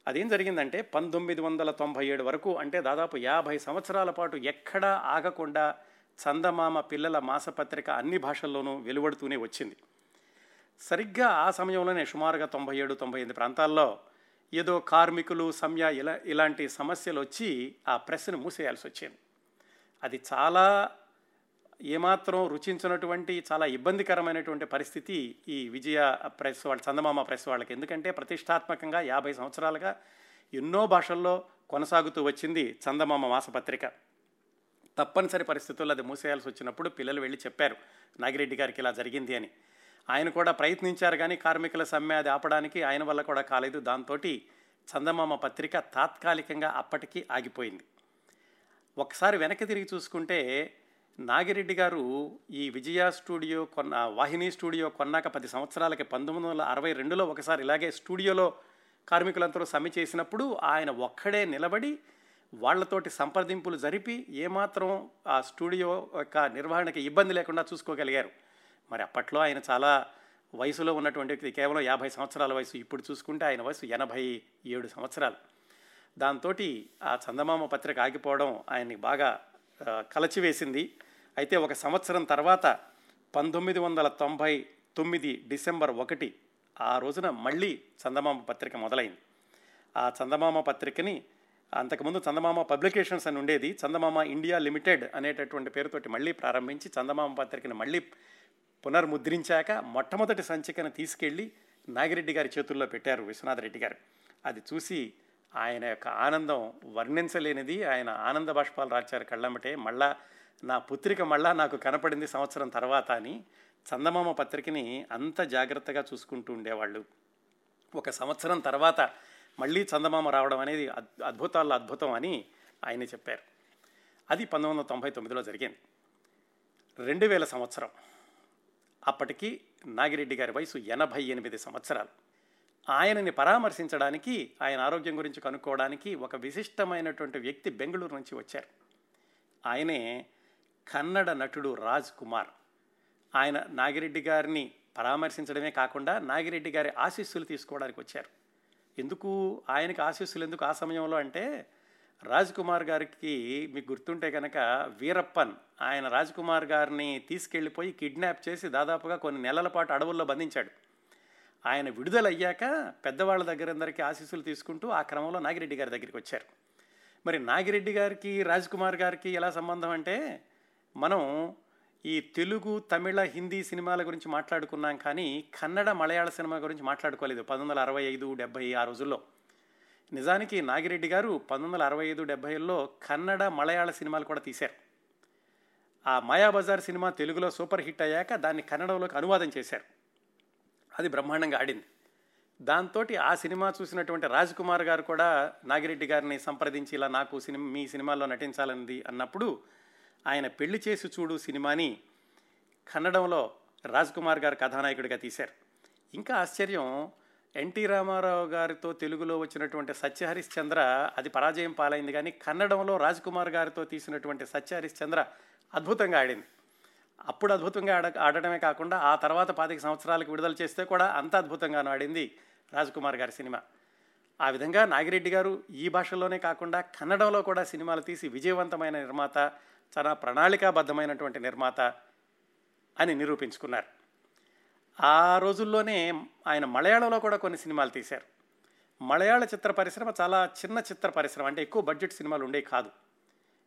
అదేం జరిగిందంటే పంతొమ్మిది వందల తొంభై ఏడు వరకు అంటే దాదాపు యాభై సంవత్సరాల పాటు ఎక్కడా ఆగకుండా చందమామ పిల్లల మాసపత్రిక అన్ని భాషల్లోనూ వెలువడుతూనే వచ్చింది. సరిగ్గా ఆ సమయంలోనే సుమారుగా తొంభై ఏడు తొంభై ఎనిమిది ప్రాంతాల్లో ఏదో కార్మికులు సమ్య ఇలా ఇలాంటి సమస్యలు వచ్చి ఆ ప్రెస్ను మూసేయాల్సి వచ్చింది. అది చాలా ఏమాత్రం రుచించినటువంటి చాలా ఇబ్బందికరమైనటువంటి పరిస్థితి ఈ విజయ ప్రెస్ వాళ్ళ చందమామ ప్రెస్ వాళ్ళకి. ఎందుకంటే ప్రతిష్టాత్మకంగా యాభై సంవత్సరాలుగా ఎన్నో భాషల్లో కొనసాగుతూ వచ్చింది చందమామ మాసపత్రిక. తప్పనిసరి పరిస్థితుల్లో అది మూసేయాల్సి వచ్చినప్పుడు పిల్లలు వెళ్ళి చెప్పారు నాగిరెడ్డి గారికి ఇలా జరిగింది అని. ఆయన కూడా ప్రయత్నించారు కానీ కార్మికుల సమ్మె అది ఆపడానికి ఆయన వల్ల కూడా కాలేదు. దాంతో చందమామ పత్రిక తాత్కాలికంగా అప్పటికీ ఆగిపోయింది. ఒకసారి వెనక్కి తిరిగి చూసుకుంటే నాగిరెడ్డి గారు ఈ విజయ స్టూడియో కొన్న వాహిని స్టూడియో కొన్నాక పది సంవత్సరాలకి పంతొమ్మిది వందల అరవై రెండులో ఒకసారి ఇలాగే స్టూడియోలో కార్మికులందరూ సమ్మె చేసినప్పుడు ఆయన ఒక్కడే నిలబడి వాళ్ళతోటి సంప్రదింపులు జరిపి ఏమాత్రం ఆ స్టూడియో యొక్క నిర్వహణకి ఇబ్బంది లేకుండా చూసుకోగలిగారు. మరి అప్పట్లో ఆయన చాలా వయసులో ఉన్నటువంటి వ్యక్తి కేవలం యాభై సంవత్సరాల వయసు. ఇప్పుడు చూసుకుంటే ఆయన వయసు ఎనభై ఏడు సంవత్సరాలు. దాంతో ఆ చందమామ పత్రిక ఆగిపోవడం ఆయన్ని బాగా కలచివేసింది. అయితే ఒక సంవత్సరం తర్వాత పంతొమ్మిది వందల తొంభై తొమ్మిది డిసెంబర్ ఒకటి ఆ రోజున మళ్ళీ చందమామ పత్రిక మొదలైంది. ఆ చందమామ పత్రికని అంతకుముందు చందమామ పబ్లికేషన్స్ అని ఉండేది. చందమామ ఇండియా లిమిటెడ్ అనేటటువంటి పేరుతోటి మళ్ళీ ప్రారంభించి చందమామ పత్రికని మళ్ళీ పునర్ముద్రించాక మొట్టమొదటి సంచికను తీసుకెళ్ళి నాగిరెడ్డి గారి చేతుల్లో పెట్టారు విశ్వనాథ రెడ్డి గారు. అది చూసి ఆయన యొక్క ఆనందం వర్ణించలేనిది. ఆయన ఆనంద బాష్పాలు రాచారు కళ్ళమ్మటే మళ్ళా నా పుత్రిక మళ్ళా నాకు కనపడింది సంవత్సరం తర్వాత అని చందమామ పత్రికని అంత జాగ్రత్తగా చూసుకుంటూ ఉండేవాళ్ళు. ఒక సంవత్సరం తర్వాత మళ్ళీ చందమామ రావడం అనేది అద్భుతాల్లో అద్భుతం అని ఆయన చెప్పారు. అది పంతొమ్మిది వందల తొంభై తొమ్మిదిలో జరిగింది. రెండు వేల సంవత్సరం. అప్పటికి నాగిరెడ్డి గారి వయసు ఎనభై ఎనిమిది సంవత్సరాలు. ఆయనని పరామర్శించడానికి ఆయన ఆరోగ్యం గురించి కనుక్కోవడానికి ఒక విశిష్టమైనటువంటి వ్యక్తి బెంగళూరు నుంచి వచ్చారు. ఆయనే కన్నడ నటుడు రాజ్ కుమార్. ఆయన నాగిరెడ్డి గారిని పరామర్శించడమే కాకుండా నాగిరెడ్డి గారి ఆశీస్సులు తీసుకోవడానికి వచ్చారు. ఎందుకు ఆయనకి ఆశీస్సులు ఎందుకు ఆ సమయంలో అంటే రాజ్ కుమార్ గారికి మీకు గుర్తుంటే కనుక వీరప్పన్ ఆయన రాజ్ కుమార్ గారిని తీసుకెళ్ళిపోయి కిడ్నాప్ చేసి దాదాపుగా కొన్ని నెలల పాటు అడవుల్లో బంధించాడు. ఆయన విడుదలయ్యాక పెద్దవాళ్ళ దగ్గరందరికీ ఆశీస్సులు తీసుకుంటూ ఆ క్రమంలో నాగిరెడ్డి గారి దగ్గరికి వచ్చారు. మరి నాగిరెడ్డి గారికి రాజ్ కుమార్ గారికి ఎలా సంబంధం అంటే మనం ఈ తెలుగు తమిళ హిందీ సినిమాల గురించి మాట్లాడుకున్నాం కానీ కన్నడ మలయాళ సినిమా గురించి మాట్లాడుకోలేదు పంతొమ్మిది వందల అరవై ఐదు డెబ్బై ఆ రోజుల్లో. నిజానికి నాగిరెడ్డి గారు పంతొమ్మిది వందల అరవై ఐదు డెబ్బైలో కన్నడ మలయాళ సినిమాలు కూడా తీశారు. ఆ మాయాబజార్ సినిమా తెలుగులో సూపర్ హిట్ అయ్యాక దాన్ని కన్నడంలోకి అనువాదం చేశారు. అది బ్రహ్మాండంగా ఆడింది. దాంతో ఆ సినిమా చూసినటువంటి రాజ్ కుమార్ గారు కూడా నాగిరెడ్డి గారిని సంప్రదించి ఇలా నాకు సినిమా మీ సినిమాల్లో నటించాలన్నది అన్నప్పుడు ఆయన పెళ్ళి చేసి చూడు సినిమాని కన్నడంలో రాజ్ కుమార్ గారు కథానాయకుడిగా తీశారు. ఇంకా ఆశ్చర్యం ఎన్టీ రామారావు గారితో తెలుగులో వచ్చినటువంటి సత్యహరిశ్చంద్ర అది పరాజయం పాలైంది కానీ కన్నడంలో రాజ్ కుమార్ గారితో తీసినటువంటి సత్యహరిశ్చంద్ర అద్భుతంగా ఆడింది. అప్పుడు అద్భుతంగా ఆడ ఆడటమే కాకుండా ఆ తర్వాత పాతిక సంవత్సరాలకు విడుదల చేస్తే కూడా అంత అద్భుతంగాను ఆడింది రాజ్ కుమార్ గారి సినిమా. ఆ విధంగా నాగిరెడ్డి గారు ఈ భాషలోనే కాకుండా కన్నడంలో కూడా సినిమాలు తీసి విజయవంతమైన నిర్మాత చాలా ప్రణాళికాబద్ధమైనటువంటి నిర్మాత అని నిరూపించుకున్నారు. ఆ రోజుల్లోనే ఆయన మలయాళంలో కూడా కొన్ని సినిమాలు తీశారు. మలయాళ చిత్ర పరిశ్రమ చాలా చిన్న చిత్ర పరిశ్రమ అంటే ఎక్కువ బడ్జెట్ సినిమాలు ఉండేవి కాదు.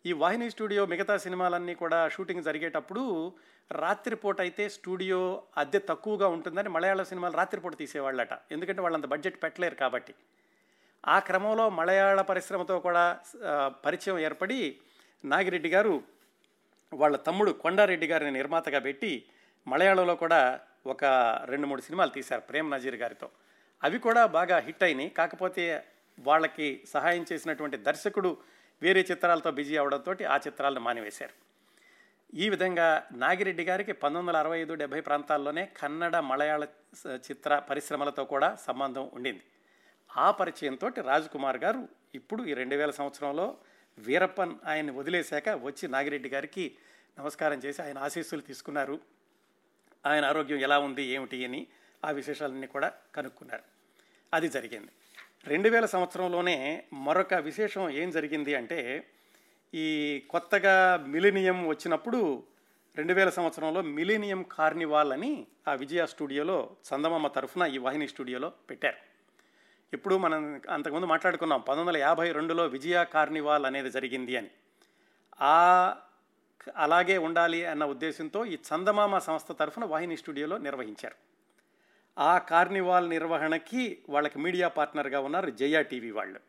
ఈ వాహిని స్టూడియో మిగతా సినిమాలన్నీ కూడా షూటింగ్ జరిగేటప్పుడు రాత్రిపూట అయితే స్టూడియో అద్దె తక్కువగా ఉంటుందని మలయాళ సినిమాలు రాత్రిపూట తీసేవాళ్ళట. ఎందుకంటే వాళ్ళంత బడ్జెట్ పెట్టలేరు కాబట్టి. ఆ క్రమంలో మలయాళ పరిశ్రమతో కూడా పరిచయం ఏర్పడి నాగిరెడ్డి గారు వాళ్ళ తమ్ముడు కొండారెడ్డి గారిని నిర్మాతగా పెట్టి మలయాళంలో కూడా ఒక రెండు మూడు సినిమాలు తీశారు ప్రేమ్ నజీర్ గారితో. అవి కూడా బాగా హిట్ అయినాయి. కాకపోతే వాళ్ళకి సహాయం చేసినటువంటి దర్శకుడు వేరే చిత్రాలతో బిజీ అవడంతో ఆ చిత్రాలను మానివేశారు. ఈ విధంగా నాగిరెడ్డి గారికి పంతొమ్మిది వందల అరవై ఐదు డెబ్భై ప్రాంతాల్లోనే కన్నడ మలయాళ చిత్ర పరిశ్రమలతో కూడా సంబంధం ఉండింది. ఆ పరిచయంతో రాజ్ కుమార్ గారు ఇప్పుడు ఈ రెండు వేల సంవత్సరంలో వీరప్పన్ ఆయన్ని వదిలేశాక వచ్చి నాగిరెడ్డి గారికి నమస్కారం చేసి ఆయన ఆశీస్సులు తీసుకున్నారు. ఆయన ఆరోగ్యం ఎలా ఉంది ఏమిటి అని ఆ విశేషాలన్నీ కూడా కనుక్కున్నారు. అది జరిగింది. రెండు వేల సంవత్సరంలోనే మరొక విశేషం ఏం జరిగింది అంటే ఈ కొత్తగా మిలినియం వచ్చినప్పుడు రెండు వేల సంవత్సరంలో మిలీనియం కార్నివాల్ అని ఆ విజయ స్టూడియోలో చందమామ తరఫున ఈ వాహిని స్టూడియోలో పెట్టారు. ఇప్పుడు మనం అంతకుముందు మాట్లాడుకున్నాం పంతొమ్మిది వందల యాభై రెండులో విజయ కార్నివాల్ అనేది జరిగింది అని. ఆ అలాగే ఉండాలి అన్న ఉద్దేశంతో ఈ చందమామ సంస్థ తరఫున వాహిని స్టూడియోలో నిర్వహించారు. ఆ కార్నివాల్ నిర్వహణకి వాళ్ళకి మీడియా పార్ట్నర్గా ఉన్నారు జయ టీవీ వాళ్ళు.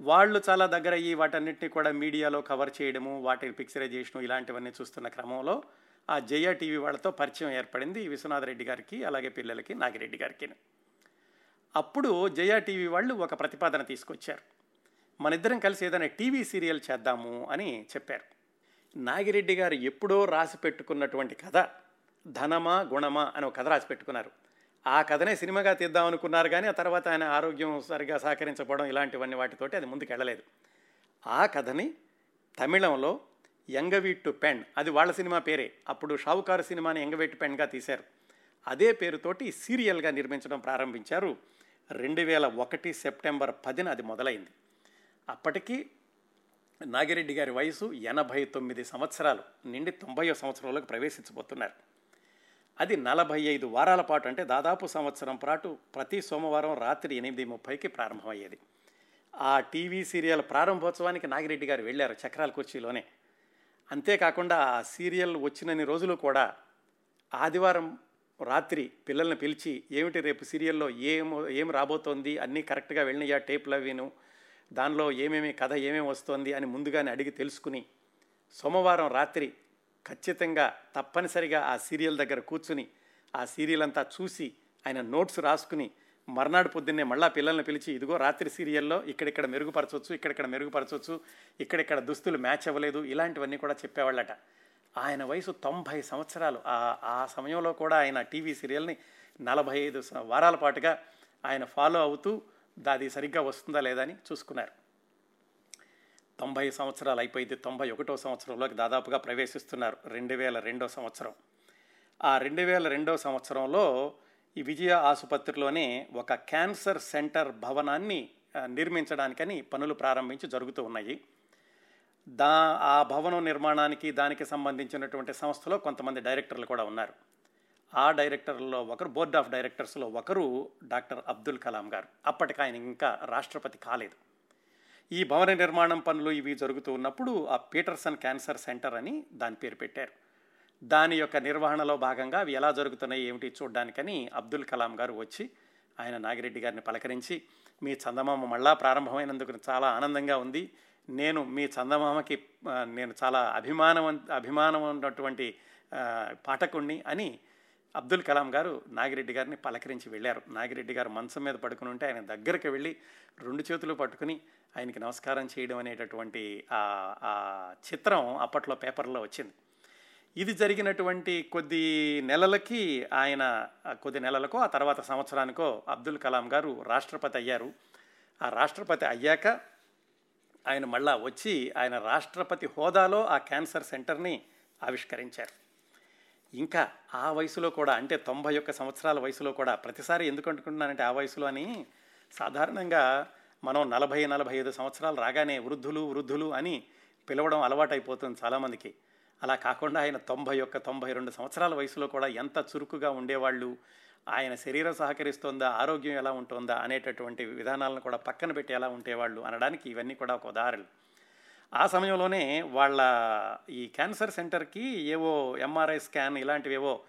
వాళ్ళు చాలా దగ్గర అయ్యి వాటన్నిటిని కూడా మీడియాలో కవర్ చేయడము వాటి పిక్చరైజేషను ఇలాంటివన్నీ చూస్తున్న క్రమంలో ఆ జయ టీవీ వాళ్ళతో పరిచయం ఏర్పడింది విశ్వనాథ్ రెడ్డి గారికి అలాగే పిల్లలకి నాగిరెడ్డి గారికి అప్పుడు జయ టీవీ వాళ్ళు ఒక ప్రతిపాదన తీసుకొచ్చారు. మన ఇద్దరం కలిసి ఏదైనా టీవీ సీరియల్ చేద్దాము అని చెప్పారు. నాగిరెడ్డి గారు ఎప్పుడో రాసి పెట్టుకున్నటువంటి కథ ధనమా గుణమా అని ఒక కథ రాసి పెట్టుకున్నారు. ఆ కథనే సినిమాగా తీద్దాం అనుకున్నారు కానీ ఆ తర్వాత ఆయన ఆరోగ్యం సరిగా సహకరించకపోవడం ఇలాంటివన్నీ వాటితోటి అది ముందుకు వెళ్ళలేదు. ఆ కథని తమిళంలో ఎంగవీట్టు పెన్ అది వాళ్ళ సినిమా పేరే. అప్పుడు షావుకారు సినిమాని ఎంగవీట్టు పెన్గా తీశారు. అదే పేరుతోటి సీరియల్గా నిర్మించడం ప్రారంభించారు రెండు వేల ఒకటి సెప్టెంబర్ పదిన అది మొదలైంది. అప్పటికి నాగిరెడ్డి గారి వయసు ఎనభై తొమ్మిది సంవత్సరాలు నిండి తొంభై సంవత్సరంలోకి ప్రవేశించబోతున్నారు. అది నలభై ఐదు వారాల పాటు అంటే దాదాపు సంవత్సరం పాటు ప్రతి సోమవారం రాత్రి ఎనిమిది ముప్పైకి ప్రారంభమయ్యేది. ఆ టీవీ సీరియల్ ప్రారంభోత్సవానికి నాగిరెడ్డి గారు వెళ్ళారు చక్రాల కుర్చీలోనే అంతేకాకుండా ఆ సీరియల్ వచ్చినన్ని రోజులు కూడా ఆదివారం రాత్రి పిల్లల్ని పిలిచి ఏమిటి రేపు సీరియల్లో ఏం ఏం రాబోతోంది? అన్నీ కరెక్ట్గా వెళ్ళినయా టేపులు అవిను? దానిలో ఏమేమి కథ ఏమేమి వస్తోంది? అని ముందుగానే అడిగి తెలుసుకుని సోమవారం రాత్రి ఖచ్చితంగా తప్పనిసరిగా ఆ సీరియల్ దగ్గర కూర్చుని ఆ సీరియల్ అంతా చూసి ఆయన నోట్స్ రాసుకుని మర్నాడు పొద్దున్నే మళ్ళా పిల్లల్ని పిలిచి ఇదిగో రాత్రి సీరియల్లో ఇక్కడిక్కడ మెరుగుపరచవచ్చు ఇక్కడిక్కడ మెరుగుపరచవచ్చు ఇక్కడిక్కడ దుస్తులు మ్యాచ్ అవ్వలేదు ఇలాంటివన్నీ కూడా చెప్పేవాళ్ళట. ఆయన వయసు తొంభై సంవత్సరాలు. ఆ ఆ సమయంలో కూడా ఆయన టీవీ సీరియల్ని నలభై ఐదు వారాల పాటుగా ఆయన ఫాలో అవుతూ దాది సరిగ్గా వస్తుందా లేదా అని చూసుకున్నారు. తొంభై సంవత్సరాలు అయిపోయింది. తొంభై ఒకటో సంవత్సరంలోకి దాదాపుగా ప్రవేశిస్తున్నారు. రెండు వేల రెండో సంవత్సరం. ఆ రెండు వేల రెండో సంవత్సరంలో ఈ విజయ ఆసుపత్రిలోనే ఒక క్యాన్సర్ సెంటర్ భవనాన్ని నిర్మించడానికని పనులు ప్రారంభించి జరుగుతూ ఉన్నాయి. దా ఆ భవనం నిర్మాణానికి దానికి సంబంధించినటువంటి సంస్థలో కొంతమంది డైరెక్టర్లు కూడా ఉన్నారు. ఆ డైరెక్టర్లో ఒకరు బోర్డ్ ఆఫ్ డైరెక్టర్స్లో ఒకరు డాక్టర్ అబ్దుల్ కలాం గారు. అప్పటికి ఆయన ఇంకా రాష్ట్రపతి కాలేదు. ఈ భవన నిర్మాణం పనులు ఇవి జరుగుతూ ఉన్నప్పుడు ఆ పీటర్సన్ క్యాన్సర్ సెంటర్ అని దాని పేరు పెట్టారు. దాని యొక్క నిర్వహణలో భాగంగా అవి ఎలా జరుగుతున్నాయి ఏమిటి చూడడానికని అబ్దుల్ కలాం గారు వచ్చి ఆయన నాగిరెడ్డి గారిని పలకరించి మీ చందమామ మళ్ళా ప్రారంభమైనందుకు చాలా ఆనందంగా ఉంది. నేను మీ చందమామకి నేను చాలా అభిమానం అభిమానం ఉన్నటువంటి పాఠకుణ్ణి అని అబ్దుల్ కలాం గారు నాగిరెడ్డి గారిని పలకరించి వెళ్ళారు. నాగిరెడ్డి గారు మంచం మీద పడుకుని ఉంటే ఆయన దగ్గరికి వెళ్ళి రెండు చేతులు పట్టుకుని ఆయనకి నమస్కారం చేయడం అనేటటువంటి ఆ చిత్రం అప్పట్లో పేపర్లో వచ్చింది. ఇది జరిగినటువంటి కొద్ది నెలలకి ఆయన కొద్ది నెలలకో ఆ తర్వాత సంవత్సరానికో అబ్దుల్ కలాం గారు రాష్ట్రపతి అయ్యారు. ఆ రాష్ట్రపతి అయ్యాక ఆయన మళ్ళా వచ్చి ఆయన రాష్ట్రపతి హోదాలో ఆ క్యాన్సర్ సెంటర్ని ఆవిష్కరించారు. ఇంకా ఆ వయసులో కూడా అంటే తొంభై ఒక్క సంవత్సరాల వయసులో కూడా ప్రతిసారి ఎందుకు అనుకుంటున్నానంటే ఆ వయసులో అని సాధారణంగా మనం నలభై నలభై ఐదు సంవత్సరాలు రాగానే వృద్ధులు వృద్ధులు అని పిలవడం అలవాటైపోతుంది చాలామందికి. అలా కాకుండా ఆయన తొంభై ఒక్క తొంభై రెండు సంవత్సరాల వయసులో కూడా ఎంత చురుకుగా ఉండేవాళ్ళు ఆయన శరీరం సహకరిస్తోందా ఆరోగ్యం ఎలా ఉంటుందా అనేటటువంటి విధానాలను కూడా పక్కన పెట్టి ఎలా ఉండేవాళ్ళు అనడానికి ఇవన్నీ కూడా ఒక ఉదాహరణలు. ఆ సమయంలోనే వాళ్ళ ఈ క్యాన్సర్ సెంటర్కి ఏవో ఎంఆర్ఐ స్కాన్ ఇలాంటివేవో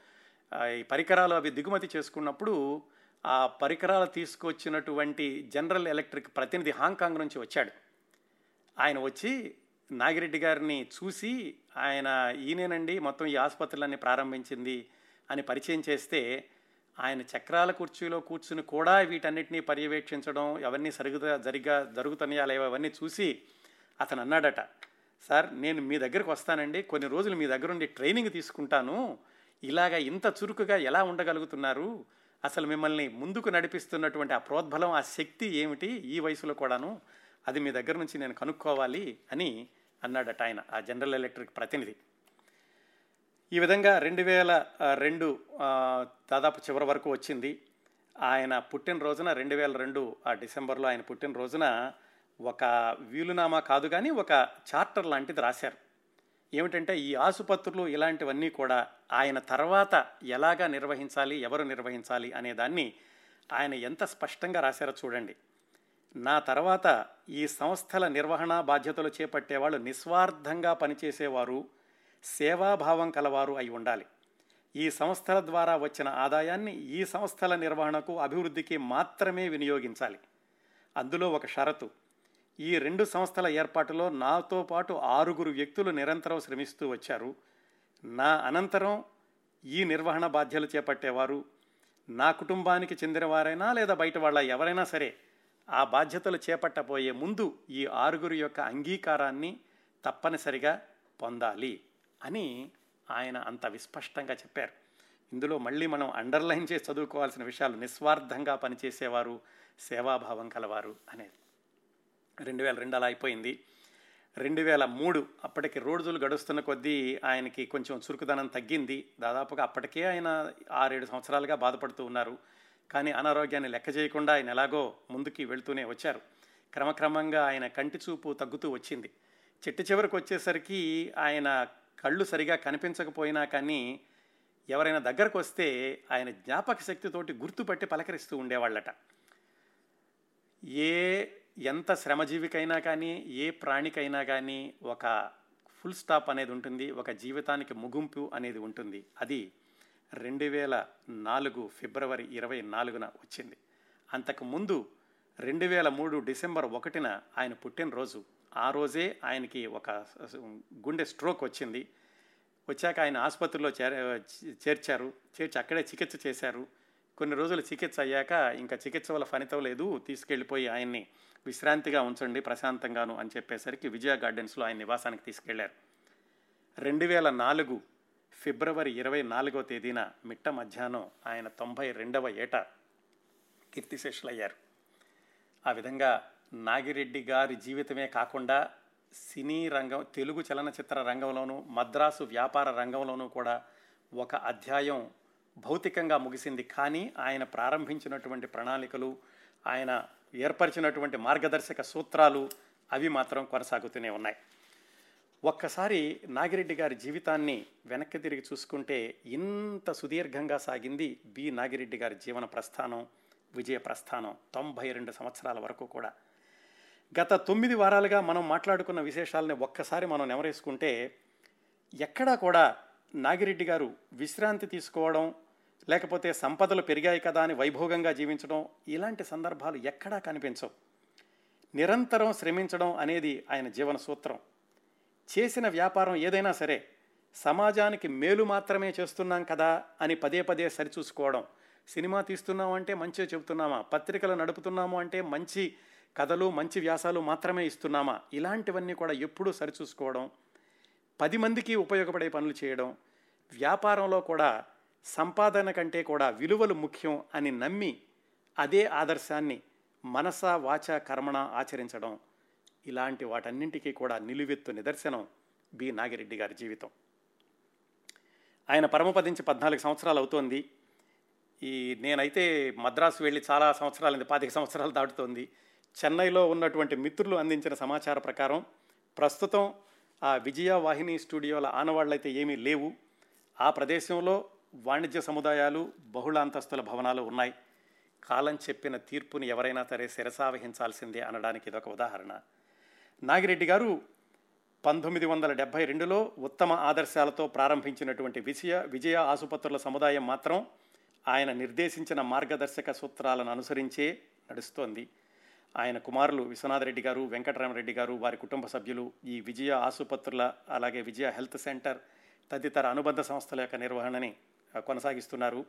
ఈ పరికరాలు అవి దిగుమతి చేసుకున్నప్పుడు ఆ పరికరాలు తీసుకొచ్చినటువంటి జనరల్ ఎలక్ట్రిక్ ప్రతినిధి హాంకాంగ్ నుంచి వచ్చాడు. ఆయన వచ్చి నాగిరెడ్డి గారిని చూసి ఆయన ఈయనేనండి మొత్తం ఈ ఆసుపత్రులన్నీ ప్రారంభించింది అని పరిచయం చేస్తే ఆయన చక్రాల కుర్చీలో కూర్చుని కూడా వీటన్నిటినీ పర్యవేక్షించడం అవన్నీ సరిగ్గా జరిగా జరుగుతున్నాయా లేవో అవన్నీ చూసి అతను అన్నాడట సార్ నేను మీ దగ్గరకు వస్తానండి. కొన్ని రోజులు మీ దగ్గర ఉండి ట్రైనింగ్ తీసుకుంటాను. ఇలాగ ఇంత చురుకుగా ఎలా ఉండగలుగుతున్నారు? అసలు మిమ్మల్ని ముందుకు నడిపిస్తున్నటువంటి ఆ ప్రోద్బలం ఆ శక్తి ఏమిటి ఈ వయసులో కూడాను? అది మీ దగ్గర నుంచి నేను కనుక్కోవాలి అని అన్నాడట ఆయన ఆ జనరల్ ఎలక్ట్రిక్ ప్రతినిధి. ఈ విధంగా రెండు వేల రెండు దాదాపు చివరి వరకు వచ్చింది. ఆయన పుట్టినరోజున రెండు వేల రెండు ఆ డిసెంబర్లో ఆయన పుట్టినరోజున ఒక వీలునామా కాదు కానీ ఒక చార్టర్ లాంటిది రాశారు. ఏమిటంటే ఈ ఆసుపత్రులు ఇలాంటివన్నీ కూడా ఆయన తర్వాత ఎలాగా నిర్వహించాలి ఎవరు నిర్వహించాలి అనే దాన్ని ఆయన ఎంత స్పష్టంగా రాశారో చూడండి. నా తర్వాత ఈ సంస్థల నిర్వహణ బాధ్యతలు చేపట్టేవాళ్ళు నిస్వార్థంగా పనిచేసేవారు సేవాభావం కలవారు అయి ఉండాలి. ఈ సంస్థల ద్వారా వచ్చిన ఆదాయాన్ని ఈ సంస్థల నిర్వహణకు అభివృద్ధికి మాత్రమే వినియోగించాలి. అందులో ఒక షరతు. ఈ రెండు సంస్థల ఏర్పాటులో నాతో పాటు ఆరుగురు వ్యక్తులు నిరంతరం శ్రమిస్తూ వచ్చారు. నా అనంతరం ఈ నిర్వహణ బాధ్యతలు చేపట్టేవారు. నా కుటుంబానికి చెందినవారైనా లేదా బయట వాళ్ళ ఎవరైనా సరే ఆ బాధ్యతలు చేపట్టబోయే ముందు ఈ ఆరుగురు యొక్క అంగీకారాన్ని తప్పనిసరిగా పొందాలి. అని ఆయన అంత విస్పష్టంగా చెప్పారు. ఇందులో మళ్ళీ మనం అండర్లైన్ చేసి చదువుకోవాల్సిన విషయాలు నిస్వార్థంగా పనిచేసేవారు సేవాభావం కలవారు అనేది. రెండు వేల రెండు అలా అయిపోయింది. రెండు వేల మూడు అప్పటికి రోజులు గడుస్తున్న కొద్దీ ఆయనకి కొంచెం చురుకుదనం తగ్గింది. దాదాపుగా అప్పటికే ఆయన ఆరేడు సంవత్సరాలుగా బాధపడుతూ ఉన్నారు. కానీ అనారోగ్యాన్ని లెక్క చేయకుండా ఆయన ఎలాగో ముందుకి వెళ్తూనే వచ్చారు. క్రమక్రమంగా ఆయన కంటి చూపు తగ్గుతూ వచ్చింది. చెట్టు చివరికి వచ్చేసరికి ఆయన కళ్ళు సరిగా కనిపించకపోయినా కానీ ఎవరైనా దగ్గరకు వస్తే ఆయన జ్ఞాపక శక్తితోటి గుర్తుపట్టి పలకరిస్తూ ఉండేవాళ్ళట. ఏ ఎంత శ్రమజీవికైనా కానీ ఏ ప్రాణికైనా కానీ ఒక ఫుల్ స్టాప్ అనేది ఉంటుంది ఒక జీవితానికి ముగింపు అనేది ఉంటుంది. అది రెండు వేల నాలుగు ఫిబ్రవరి ఇరవై నాలుగున వచ్చింది. అంతకుముందు రెండు వేల మూడు డిసెంబర్ ఒకటిన ఆయన పుట్టినరోజు. ఆ రోజే ఆయనకి ఒక గుండె స్ట్రోక్ వచ్చింది. వచ్చాక ఆయన ఆసుపత్రిలో చేర చేర్చారు. చేర్చి అక్కడే చికిత్స చేశారు. కొన్ని రోజులు చికిత్స అయ్యాక ఇంకా చికిత్స వల్ల ఫలితం లేదు. తీసుకెళ్ళిపోయి ఆయన్ని విశ్రాంతిగా ఉంచండి ప్రశాంతంగాను అని చెప్పేసరికి విజయ గార్డెన్స్లో ఆయన నివాసానికి తీసుకెళ్ళారు. రెండు వేల నాలుగు ఫిబ్రవరి ఇరవై నాలుగో తేదీన మిట్ట మధ్యాహ్నం ఆయన తొంభై రెండవ ఏట కీర్తిశేషులయ్యారు ఆ విధంగా నాగిరెడ్డి గారి జీవితమే కాకుండా సినీ రంగం తెలుగు చలనచిత్ర రంగంలోనూ మద్రాసు వ్యాపార రంగంలోనూ కూడా ఒక అధ్యాయం భౌతికంగా ముగిసింది. కానీ ఆయన ప్రారంభించినటువంటి ప్రణాళికలు ఆయన ఏర్పరిచినటువంటి మార్గదర్శక సూత్రాలు అవి మాత్రం కొనసాగుతూనే ఉన్నాయి. ఒక్కసారి నాగిరెడ్డి గారి జీవితాన్ని వెనక్కి తిరిగి చూసుకుంటే ఇంత సుదీర్ఘంగా సాగింది బి. నాగిరెడ్డి గారి జీవన ప్రస్థానం విజయ ప్రస్థానం తొంభై రెండు సంవత్సరాల వరకు కూడా. గత తొమ్మిది వారాలుగా మనం మాట్లాడుకున్న విశేషాలని ఒక్కసారి మనం నెమరేసుకుంటే ఎక్కడా కూడా నాగిరెడ్డి గారు విశ్రాంతి తీసుకోవడం లేకపోతే సంపదలు పెరిగాయి కదా అని వైభోగంగా జీవించడం ఇలాంటి సందర్భాలు ఎక్కడా కనిపించవు. నిరంతరం శ్రమించడం అనేది ఆయన జీవన సూత్రం చేసిన వ్యాపారం ఏదైనా సరే సమాజానికి మేలు మాత్రమే చేస్తున్నాం కదా అని పదే పదే సరిచూసుకోవడం. సినిమా తీస్తున్నాం అంటే మంచిగా చెబుతున్నామా? పత్రికలు నడుపుతున్నాము అంటే మంచి కథలు మంచి వ్యాసాలు మాత్రమే ఇస్తున్నామా? ఇలాంటివన్నీ కూడా ఎప్పుడూ సరిచూసుకోవడం పది మందికి ఉపయోగపడే పనులు చేయడం వ్యాపారంలో కూడా సంపాదన కంటే కూడా విలువలు ముఖ్యం అని నమ్మి అదే ఆదర్శాన్ని మనస వాచ కర్మణ ఆచరించడం. ఇలాంటి వాటన్నింటికీ కూడా నిలువెత్తు నిదర్శనం బి. నాగిరెడ్డి గారి జీవితం. ఆయన పరమపదించి పద్నాలుగు సంవత్సరాలు అవుతోంది. ఈ నేనైతే మద్రాసు వెళ్ళి చాలా సంవత్సరాలు పాతిక సంవత్సరాలు దాటుతోంది. చెన్నైలో ఉన్నటువంటి మిత్రులు అందించిన సమాచార ప్రకారం ప్రస్తుతం ఆ విజయ వాహిని స్టూడియోల ఆనవాళ్ళైతే ఏమీ లేవు. ఆ ప్రదేశంలో వాణిజ్య సముదాయాలు బహుళ అంతస్తుల భవనాలు ఉన్నాయి. కాలం చెప్పిన తీర్పుని ఎవరైనా సరే శిరసావహించాల్సిందే అనడానికి ఇదొక ఉదాహరణ. నాగిరెడ్డి గారు పంతొమ్మిది వందల డెబ్భై రెండులో ఉత్తమ ఆదర్శాలతో ప్రారంభించినటువంటి విజయ విజయ ఆసుపత్రుల సముదాయం మాత్రం ఆయన నిర్దేశించిన మార్గదర్శక సూత్రాలను అనుసరించే నడుస్తోంది. ఆయన కుమారులు విశ్వనాథరెడ్డి గారు వెంకటరామరెడ్డి గారు వారి కుటుంబ సభ్యులు ఈ విజయ ఆసుపత్రుల అలాగే విజయ హెల్త్ సెంటర్ తదితర అనుబంధ సంస్థల యొక్క నిర్వహణని కొనసాగిస్తున్నారు.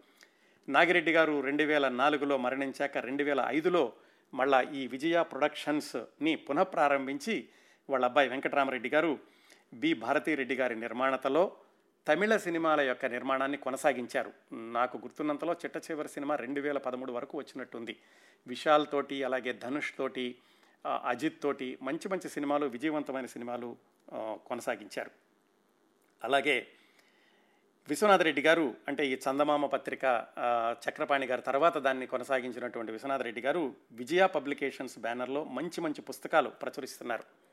నాగిరెడ్డి గారు రెండు వేల నాలుగులో మరణించాక రెండు వేల ఐదులో మళ్ళా ఈ విజయ ప్రొడక్షన్స్ని పునఃప్రారంభించి వాళ్ళ అబ్బాయి వెంకటరామరెడ్డి గారు బి. భారతీరెడ్డి గారి నిర్మాణతలో తమిళ సినిమాల యొక్క నిర్మాణాన్ని కొనసాగించారు. నాకు గుర్తున్నంతలో చిట్ట చివరి సినిమా రెండు వేల పదమూడు వరకు వచ్చినట్టుంది. విశాల్ తోటి అలాగే ధనుష్ తోటి అజిత్ తోటి మంచి మంచి సినిమాలు విజయవంతమైన సినిమాలు కొనసాగించారు. అలాగే విశ్వనాథరెడ్డి గారు అంటే ఈ చందమామ పత్రిక చక్రపాణి గారు తర్వాత దాన్ని కొనసాగించినటువంటి విశ్వనాథరెడ్డి గారు విజయ పబ్లికేషన్స్ బ్యానర్లో మంచి మంచి పుస్తకాలు ప్రచురిస్తున్నారు.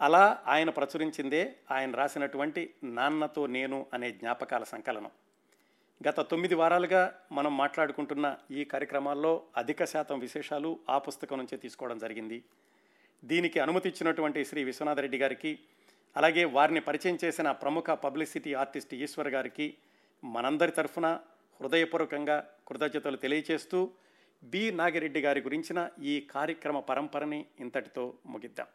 అలా ఆయన ప్రచురించిందే ఆయన రాసినటువంటి నాన్నతో నేను అనే జ్ఞాపకాల సంకలనం. గత తొమ్మిది వారాలుగా మనం మాట్లాడుకుంటున్న ఈ కార్యక్రమాల్లో అధిక శాతం విశేషాలు ఆ పుస్తకం నుంచే తీసుకోవడం జరిగింది. దీనికి అనుమతి ఇచ్చినటువంటి శ్రీ విశ్వనాథరెడ్డి గారికి అలాగే వారిని పరిచయం చేసిన ప్రముఖ పబ్లిసిటీ ఆర్టిస్ట్ ఈశ్వర్ గారికి మనందరి తరఫున హృదయపూర్వకంగా కృతజ్ఞతలు తెలియచేస్తూ బి. నాగిరెడ్డి గారి గురించిన ఈ కార్యక్రమ పరంపరని ఇంతటితో ముగిద్దాం.